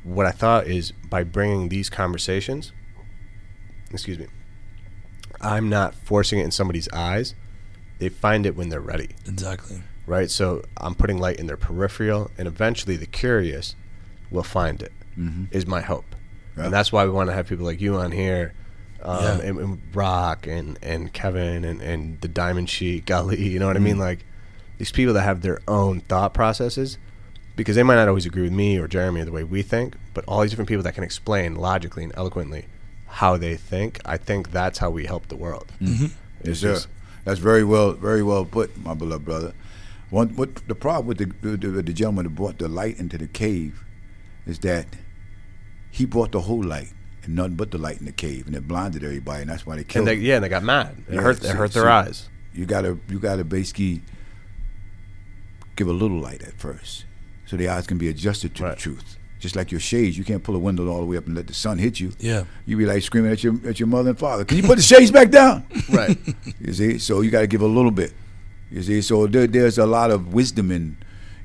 what I thought is by bringing these conversations, excuse me, I'm not forcing it in somebody's eyes. They find it when they're ready Exactly. right? So I'm putting light in their peripheral, and eventually the curious will find it. Mm-hmm. Is my hope, Yeah. and that's why we want to have people like you on here, um, Yeah. and, and Rock and and Kevin and and the Diamond Sheik Ali. You know what I mean? Mm-hmm. Like these people that have their own thought processes, because they might not always agree with me or Jeremy or the way we think, but all these different people that can explain logically and eloquently how they think. I think that's how we help the world. Mm-hmm. Yes, It's sir. just- That's very well, very well put, my beloved brother. One, what the problem with the, the, the gentleman that brought the light into the cave is that he brought the whole light and nothing but the light in the cave, and it blinded everybody, and that's why they killed And they, yeah, and they got mad. It Yeah, hurt. It see- hurt their see. eyes. You gotta, you gotta basically give a little light at first, so the eyes can be adjusted to Right. the truth. Just like your shades, you can't pull a window all the way up and let the sun hit you. Yeah. You be like screaming at your at your mother and father. Can you put the shades back down? Right. You see, so you got to give a little bit. You see, so there, there's a lot of wisdom in,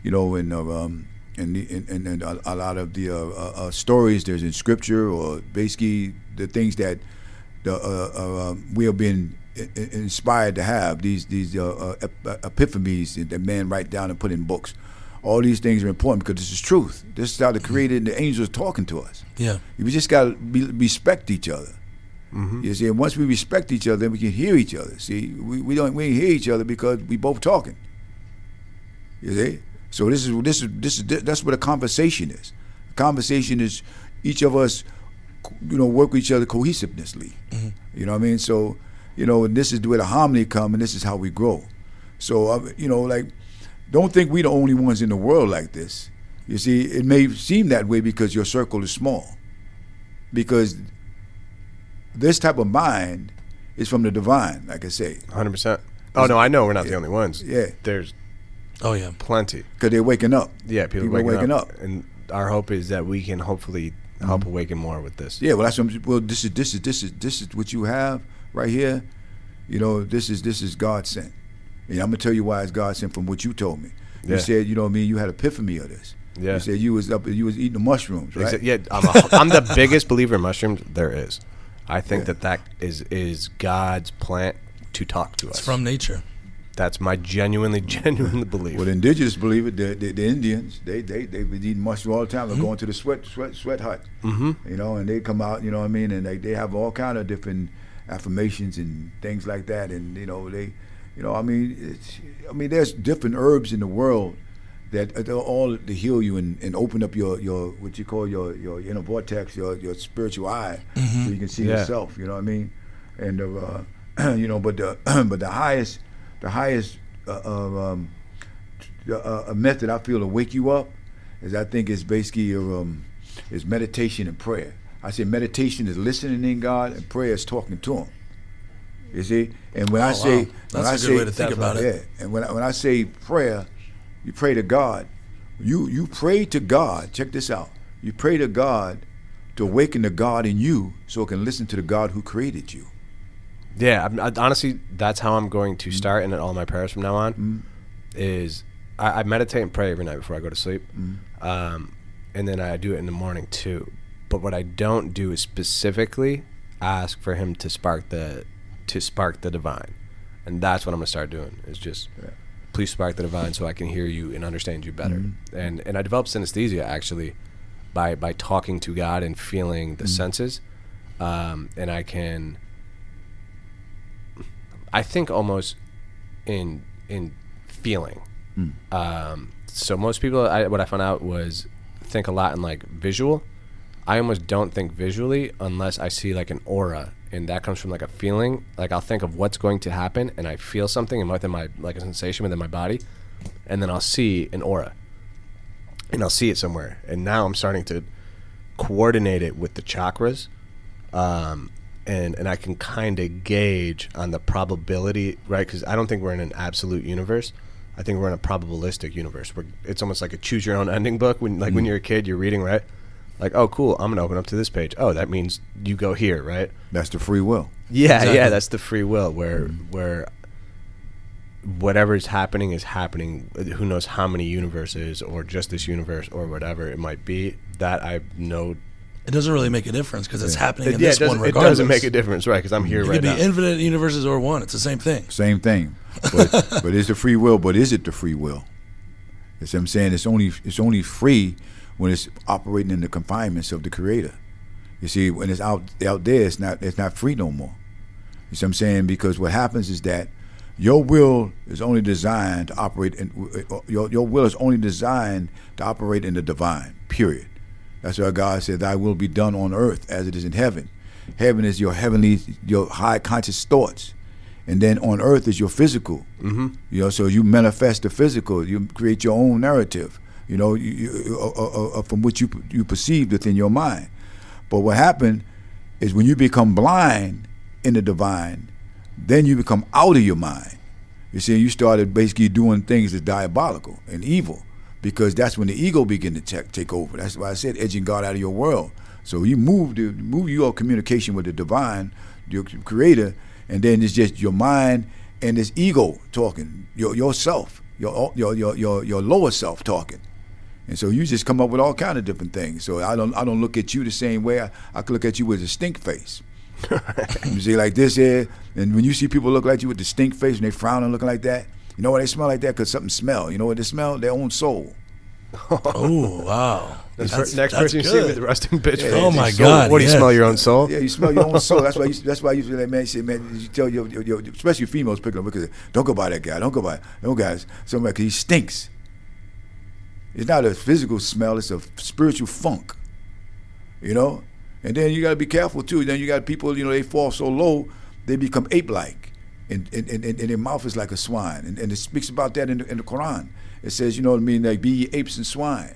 you know, in uh, um, in, the, in, in, in a, a lot of the uh, uh, uh, stories there's in scripture or basically the things that the uh, uh, um, we have been inspired to have these these uh, uh, epiphanies that man write down and put in books. All these things are important because this is truth. This is how the Creator and the angels are talking to us. Yeah. We just got to be, respect each other. You see, and once we respect each other, then we can hear each other. See, we, we don't we hear each other because we both talking. You see, so this is this is this is that's what a conversation is. A conversation is each of us, you know, work with each other cohesivenessly. You know what I mean? So, you know, and this is where the harmony come, and this is how we grow. So, uh, you know, like, don't think we the only ones in the world like this. You see, it may seem that way because your circle is small. Because this type of mind is from the divine, like I say, Hundred percent. Oh no, I know we're not the only ones. Yeah. there's Oh yeah. plenty. because they're waking up. Yeah, people, People are waking, waking up. up. and our hope is that we can hopefully help mm-hmm. awaken more with this. Yeah, well, that's what well. This is this is this is this is what you have right here. You know, this is this is God sent. And I'm gonna tell you why it's God sent from what you told me. You Yeah. said, you know, what I mean, you had epiphany of this. Yeah. You said you was up, you was eating the mushrooms, right? Exa- Yeah, I'm, a, I'm the biggest believer in mushrooms there is. I think Yeah. that that is is God's plant to talk to us. It's from nature. That's my genuinely, genuinely belief. Well, the indigenous believe it. The, the, the Indians, they they they been eating mushroom all the time. They're going to the sweat sweat sweat hut, mm-hmm. you know, and they come out, you know what I mean, and they, they have all kind of different affirmations and things like that, and you know they, you know, I mean, it's, I mean, there's different herbs in the world that are all to heal you and, and open up your, your what you call your, your inner vortex, your your spiritual eye, so you can see Yeah. yourself. You know what I mean? And uh, you know, but the but the highest the highest uh, uh, um, uh, a method I feel to wake you up is I think it's basically um, is meditation and prayer. I say meditation is listening in God and prayer is talking to Him. You see, and when Oh, I say wow. when That's I a good say way to think about it. yeah, and when I, when I say prayer, you pray to God. You you pray to God. Check this out. You pray to God to awaken the God in you, so it can listen to the God who created you. Yeah, I'm, I, honestly, that's how I'm going to start, and all my prayers from now on is I, I meditate and pray every night before I go to sleep, Mm-hmm. um, and then I do it in the morning too. But what I don't do is specifically ask for him to spark the to spark the divine, and that's what I'm gonna start doing. Is just Yeah. please spark the divine so I can hear you and understand you better. Mm-hmm. And and I developed synesthesia actually by by talking to God and feeling the senses, um, and I can. I think almost in in feeling. Hmm. Um, so most people, I, what I found out was think a lot in like visual. I almost don't think visually unless I see like an aura, and that comes from like a feeling. Like I'll think of what's going to happen, and I feel something in within my like a sensation within my body, and then I'll see an aura, and I'll see it somewhere. And now I'm starting to coordinate it with the chakras, um, and and I can kind of gauge on the probability, right? Because I don't think we're in an absolute universe. I think we're in a probabilistic universe. Where it's almost like a choose your own ending book. When like when mm-hmm. you're a kid, you're reading, right? Like, oh, cool. I'm gonna open up to this page. Oh, that means you go here, right? That's the free will. Yeah, Exactly. yeah. That's the free will where mm-hmm. where whatever is happening is happening. Who knows how many universes or just this universe or whatever it might be. That I know. It doesn't really make a difference because it's happening It, in yeah, this it doesn't, one it doesn't make a difference, right? Because I'm here It right could be now. infinite universes or one. It's the same thing. Same thing. But, but it's the free will. But is it the free will? That's what I'm saying. It's only it's only free when it's operating in the confinements of the Creator. You see, when it's out out there, it's not it's not free no more. You see what I'm saying? Because what happens is that your will is only designed to operate in uh, your your will is only designed to operate in the divine. Period. That's why God said, "Thy will be done on earth as it is in heaven." Heaven is your heavenly, your high conscious thoughts, and then on earth is your physical. Mm-hmm. You know, so you manifest the physical. You create your own narrative. You know, you, you, uh, uh, uh, from which you you perceive within your mind. But what happened is when you become blind in the divine, then you become out of your mind. You see, you started basically doing things that's diabolical and evil because that's when the ego begin to take, take over. That's why I said edging God out of your world. So you move to move your communication with the divine, your creator, and then it's just your mind and this ego talking, your yourself, your your your your, your lower self talking. And so you just come up with all kind of different things. So I don't I don't look at you the same way. I, I could look at you with a stink face. you see like this here, and when you see people look like you with the stink face and they frowning looking like that, you know why they smell like that? Because something smell. You know what they smell? Their own soul. Oh wow! Next, That's- per- next that's person you see good. with the rusting bitch. Yeah. Oh my Soul. God, What do you yes. smell? Your own soul? Yeah, you smell your own soul. That's why. You, that's why you say that man. Say man, you tell your, your, your especially females picking up because don't go by that guy. Don't go by. Don't guys. Somebody because he stinks. It's not a physical smell. It's a spiritual funk. You know, and then you got to be careful too. Then you got people. You know, they fall so low, they become ape-like, and and, and, and their mouth is like a swine. And, and it speaks about that in the, in the Quran. It says, you know what I mean? Like be ye apes and swine.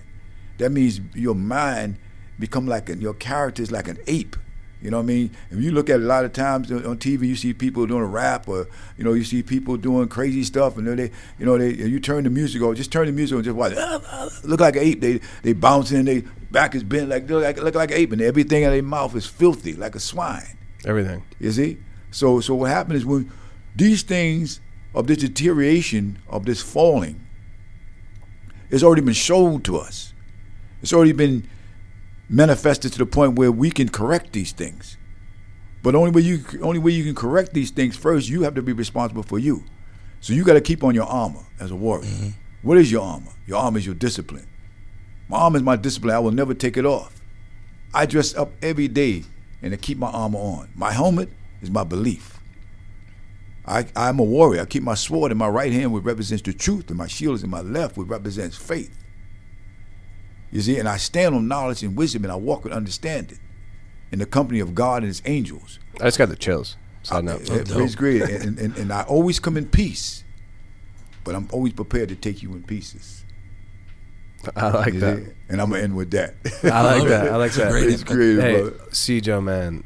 That means your mind become like an, your character is like an ape. You know what I mean? If you look at a lot of times on TV, you see people doing a rap, or you know, you see people doing crazy stuff, and then they, you know, they you turn the music on, just turn the music on, just watch. Look like an ape. They they bouncing, they back is bent like look like look like an ape, and everything in their mouth is filthy like a swine. Everything. You see? So so what happened is when these things of this deterioration of this falling it's already been shown to us. It's already been manifested to the point where we can correct these things. But only way you only way you can correct these things first, you have to be responsible for you. So you got to keep on your armor as a warrior. Mm-hmm. What is your armor? Your armor is your discipline. My armor is my discipline. I will never take it off. I dress up every day and to keep my armor on. My helmet is my belief. I, I'm a warrior. I keep my sword in my right hand, which represents the truth, and my shield is in my left, which represents faith. You see, and I stand on knowledge and wisdom, and I walk with understanding in the company of God and His angels. I just got the chills. Side note. Uh, praise great, and, and, and I always come in peace, but I'm always prepared to take you in pieces. I like You that. see? And I'm gonna end with that. I like that. I like that. It's great, Hey, brother. Sijo, man,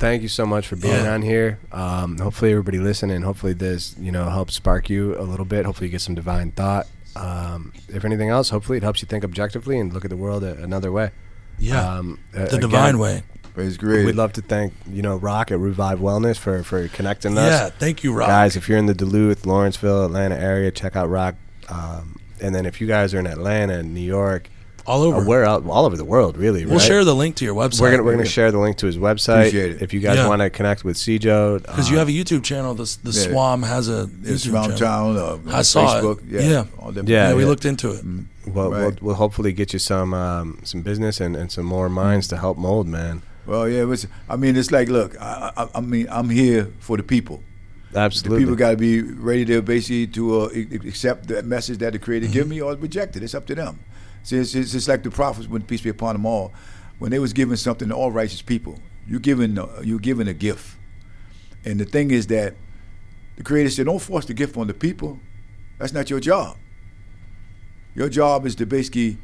thank you so much for being Yeah. on here. Um, hopefully, everybody listening. Hopefully, this you know helps spark you a little bit. Hopefully, you get some divine thought. Um, if anything else, hopefully, it helps you think objectively and look at the world a, another way. Yeah, Um, the again, divine way. Praise great. We'd love to thank you know Rock at Revive Wellness for for connecting us. Yeah, thank you, Rock. Guys, if you're in the Duluth, Lawrenceville, Atlanta area, check out Rock. Um, and then if you guys are in Atlanta, New York, all over. or where out, all over the world, really, we'll right? share the link to your website. We're gonna we're gonna share the link to his website. Appreciate it. If you guys Yeah. want to connect with Sijo, because you have a YouTube channel. The the Yeah. SWAM has a it's YouTube around channel. town. Uh, I saw it. Facebook. Yeah. Yeah. Yeah, Yeah, we yeah. looked into it. we'll, we'll, we'll hopefully get you some um, some business and, and some more minds to help mold, man. Well, yeah. It was, I mean, it's like, look. I, I, I mean, I'm here for the people. Absolutely. The people got to be ready to basically to uh, accept the message that the Creator give me or reject it. It's up to them. See, it's, it's, it's like the prophets, when peace be upon them all. when they was giving something to all righteous people. You're giving uh, you're giving a gift, and the thing is that the Creator said, "Don't force the gift on the people. That's not your job. Your job is to basically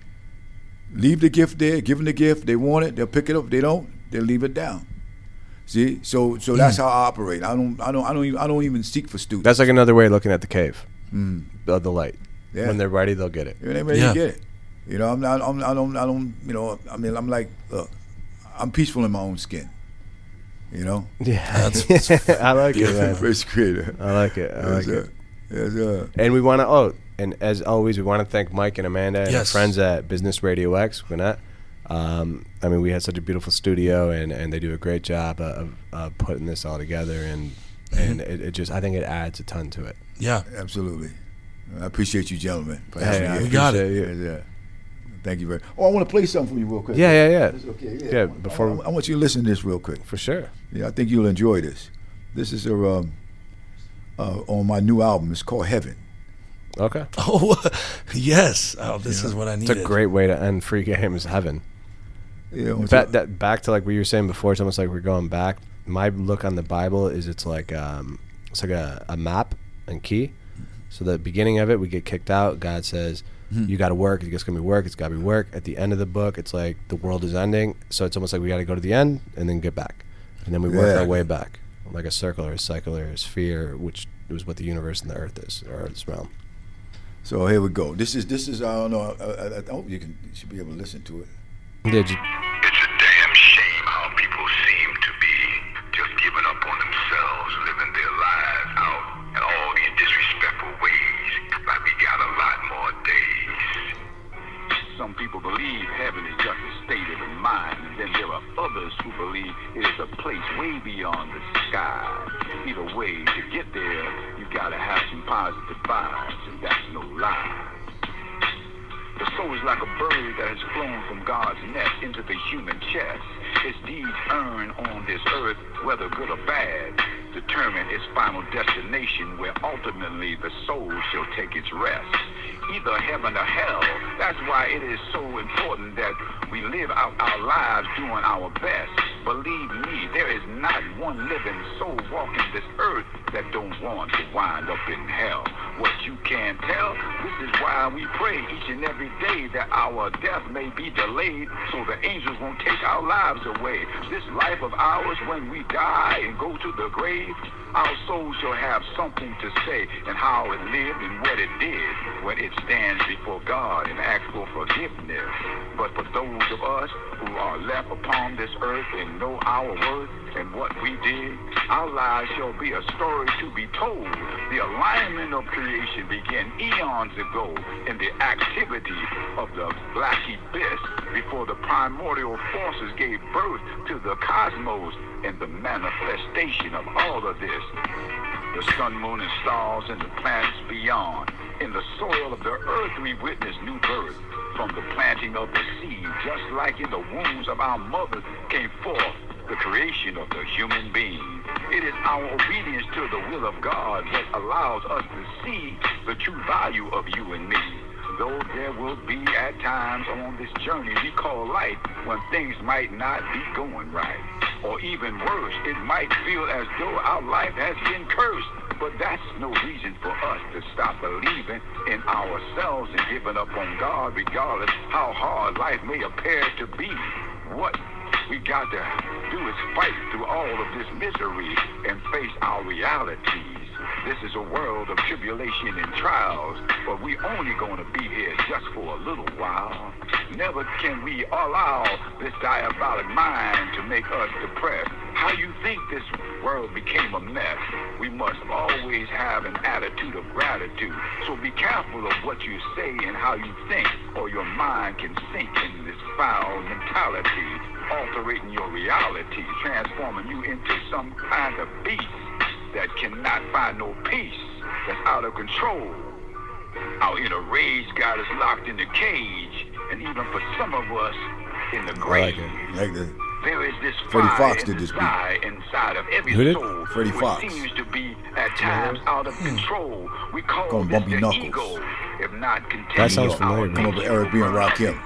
leave the gift there, give them the gift. They want it, they'll pick it up. If they don't, they'll leave it down. See, so so that's how I operate. I don't I don't I don't even I don't even seek for students. That's like another way of looking at the cave, of the light. Yeah. When they're ready, they'll get it. You ain't ready Yeah. to get it. You know, I'm not. I'm, I don't. I don't. You know. I mean, I'm like, look, I'm peaceful in my own skin. You know. Yeah, I like it, man. First creator. I like it. I like Yes, it. sir. Yes, sir. And we want to. Oh, and as always, we want to thank Mike and Amanda and our friends at Business Radio X, Gwinnett. Um, I mean, we had such a beautiful studio, and, and they do a great job of, of putting this all together, and and it, it just I think it adds a ton to it. Yeah. Absolutely. I appreciate you, gentlemen. For Hey, having I me We got appreciate it. you. Yes, sir. Thank you very. Oh, I want to play something for you real quick. Yeah, yeah, yeah. That's okay. Yeah. Yeah, I- before- I, I want you to listen to this real quick. For sure. Yeah, I think you'll enjoy this. This is a um, uh, on my new album. It's called Heaven. Okay. Oh, yes. Oh, this is what I needed. It's a great way to end free games heaven. Yeah, Back, that, back to like what you were saying before, it's almost like we're going back. My look on the Bible is it's like um, it's like a, a map and key. So the beginning of it, we get kicked out. God says, Hmm. "You got to work. It's gonna be work. It's got to be work." At the end of the book, it's like the world is ending. So it's almost like we got to go to the end and then get back, and then we work Yeah. our way back, like a circle or a cycle or a sphere, which is what the universe and the Earth is, or Earth's realm. So here we go. This is this is I don't know. I, I, I hope you can you should be able to listen to it. Yeah, ju- others who believe it is a place way beyond the sky. Either way, to get there, you gotta have some positive vibes, and that's no lie. The soul is like a bird that has flown from God's nest into the human chest. Its deeds earned on this earth, whether good or bad, determine its final destination where ultimately the soul shall take its rest. Either heaven or hell. That's why it is so important that we live out our lives doing our best. Believe me, there is not one living soul walking this earth that don't want to wind up in hell. What you can tell, this is why we pray each and every day that our death may be delayed so the angels won't take our lives away. This life of ours, when we die and go to the grave, our soul shall have something to say and how it lived and what it did when it stands before God and asks for forgiveness. But for those of us who are left upon this earth and know our worth and what we did, our lives shall be a story to be told. The alignment of creation began eons ago in the activity of the black abyss before the primordial forces gave birth to the cosmos and the manifestation of all of this. The sun, moon, and stars and the planets beyond. In the soil of the earth we witness new birth. From the planting of the seed, just like in the wombs of our mothers came forth the creation of the human being. It is our obedience to the will of God that allows us to see the true value of you and me. Though there will be at times on this journey we call life when things might not be going right. Or even worse, it might feel as though our life has been cursed. But that's no reason for us to stop believing in ourselves and giving up on God regardless how hard life may appear to be. What we got to do is fight through all of this misery and face our realities. This is a world of tribulation and trials, but we only going to be here just for a little while. Never can we allow this diabolic mind to make us depressed. How you think this world became a mess? We must always have an attitude of gratitude. So be careful of what you say and how you think, or your mind can sink in this foul mentality, altering your reality, transforming you into some kind of beast that cannot find no peace, that's out of control. Our inner rage got us locked in the cage, and even for some of us, in the I like it. Like There is this Freddie Foxxx did this beat. desire inside of every Who did? soul Freddie Foxxx. seems to be be at times out of control. We call Call him this Bumpy the Knuckles. ego. If not That sounds familiar, man. Come up with Eric B. and Rakim.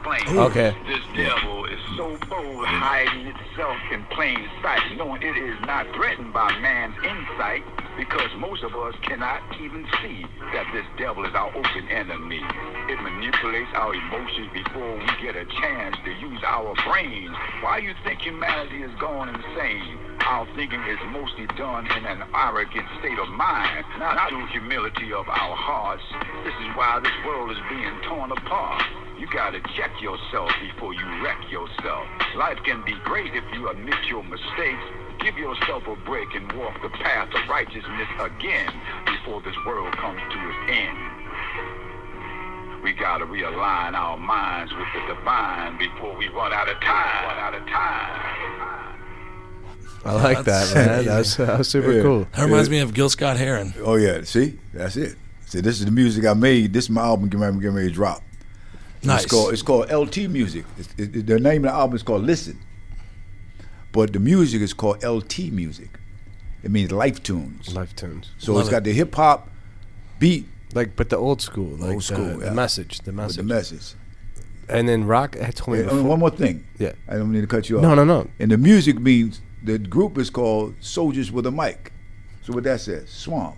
Okay. This devil is so bold, hiding itself in plain sight, knowing it is not threatened by man's insight, because most of us cannot even see that this devil is our open enemy. It manipulates our emotions before we get a chance to use our brains. Why you think humanity is going insane? Our thinking is mostly done in an arrogant state of mind, not through humility of our hearts. This is why this world is being torn apart. You gotta check yourself before you wreck yourself. Life can be great if you admit your mistakes. Give yourself a break and walk the path of righteousness again before this world comes to its end. We gotta realign our minds with the divine before we run out of time. Run out of time. I like that, That's man. crazy. That was, that was super Yeah. cool. That reminds me of Gil Scott Heron. Oh yeah, see, that's it. See, this is the music I made. This is my album. Getting ready, getting ready to drop. Nice. It's called it's called LT Music. It's, it, it- the name of the album is called Listen, but the music is called LT Music. It means life tunes. Life tunes. So Love it's it. got the hip hop beat Like, but the old school, like Old school, the, yeah. the message, the with message. the message. and then Rock had told me And, and before. one more thing. Yeah. I don't mean to cut you off. No, no, no. And the music means the group is called Soldiers with a Mic. So what that says, Swamp.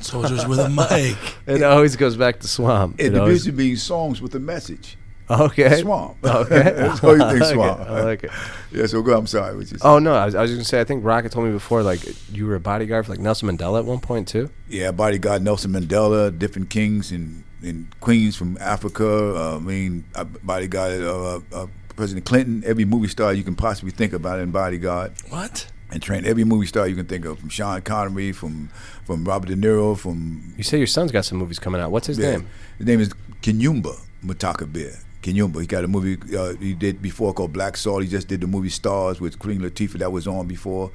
Soldiers with a mic. It always goes back to Swamp. And It the always- music means songs with a message. Okay. Swamp. Okay. That's how you think Swamp. I like it. Yeah, so go. I'm sorry. Oh no, I was, I was just gonna say. I think Rocket told me before, like you were a bodyguard for like Nelson Mandela at one point too. Yeah, bodyguard Nelson Mandela, different kings and, and queens from Africa. Uh, I mean, I bodyguard uh, uh, President Clinton, every movie star you can possibly think about in bodyguard. What? And trained every movie star you can think of, from Sean Connery, from from Robert De Niro, from You say your son's got some movies coming out. What's his Yeah. name? His name is Kinyumba Mutaka Bear. Kinyumba. He got a movie uh, he did before called Black Salt. He just did the movie Stars with Queen Latifah that was on before.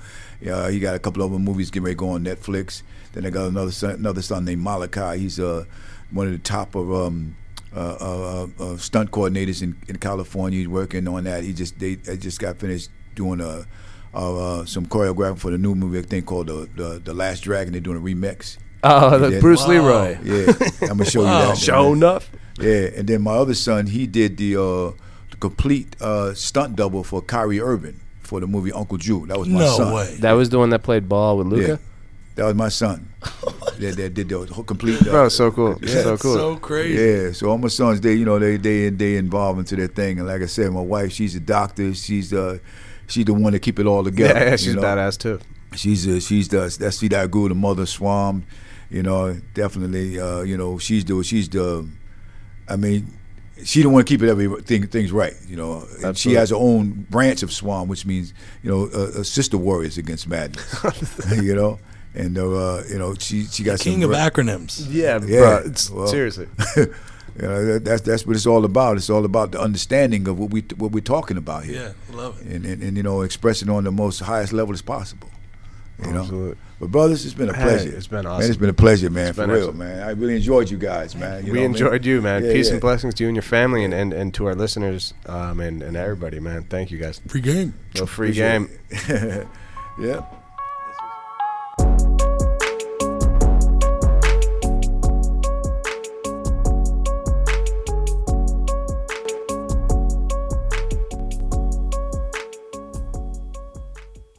Uh, he got a couple other movies getting ready to go on Netflix. Then I got another son, another son named Malachi. He's uh, one of the top of um, uh, uh, uh, stunt coordinators in, in California. He's working on that. He just they, they just got finished doing a. Uh, uh, some choreographing for the new movie, I think called the, the the Last Dragon. They're doing a remix. Oh, He the did. Bruce Wow. Leroy. Yeah, I'm gonna show Wow. you that. Show enough. Yeah, and then my other son, he did the, uh, the complete uh, stunt double for Kyrie Irving for the movie Uncle Drew. That was my No son. way. That was the one that played ball with Luka. Yeah, that was my son. that, that did the whole complete. Uh, Bro, so cool. Yeah. So cool. So crazy. Yeah, so all my sons, they you know they they in they involved into their thing, and like I said, my wife, she's a doctor. She's uh she's the one to keep it all together. yeah, yeah, you she's know? badass too. She's uh, she's the that's see that good the mother SWAM, you know definitely uh, you know she's the she's the, I mean, she don't want to keep it everything things right you know. And she has her own branch of SWAM, which means you know uh, uh, sister warriors against madness, you know, and uh, you know she she got King some of gra- acronyms. Yeah, Yeah, bro. Well. seriously. you know, that's that's what it's all about. It's all about the understanding of what we what we're talking about here Yeah, love it. and, and, and you know expressing on the most highest level as possible. You know, Absolutely. but brothers, it's been a Hey, pleasure. it's been Man, awesome. it's been a pleasure, man. It's For real, excellent. man. I really enjoyed you guys, man. You we know what I mean? enjoyed you, man. Yeah, Peace yeah. and blessings to you and your family, and, and, and to our listeners, um, and, and everybody, man. Thank you guys. Free game. No free Appreciate game. yeah.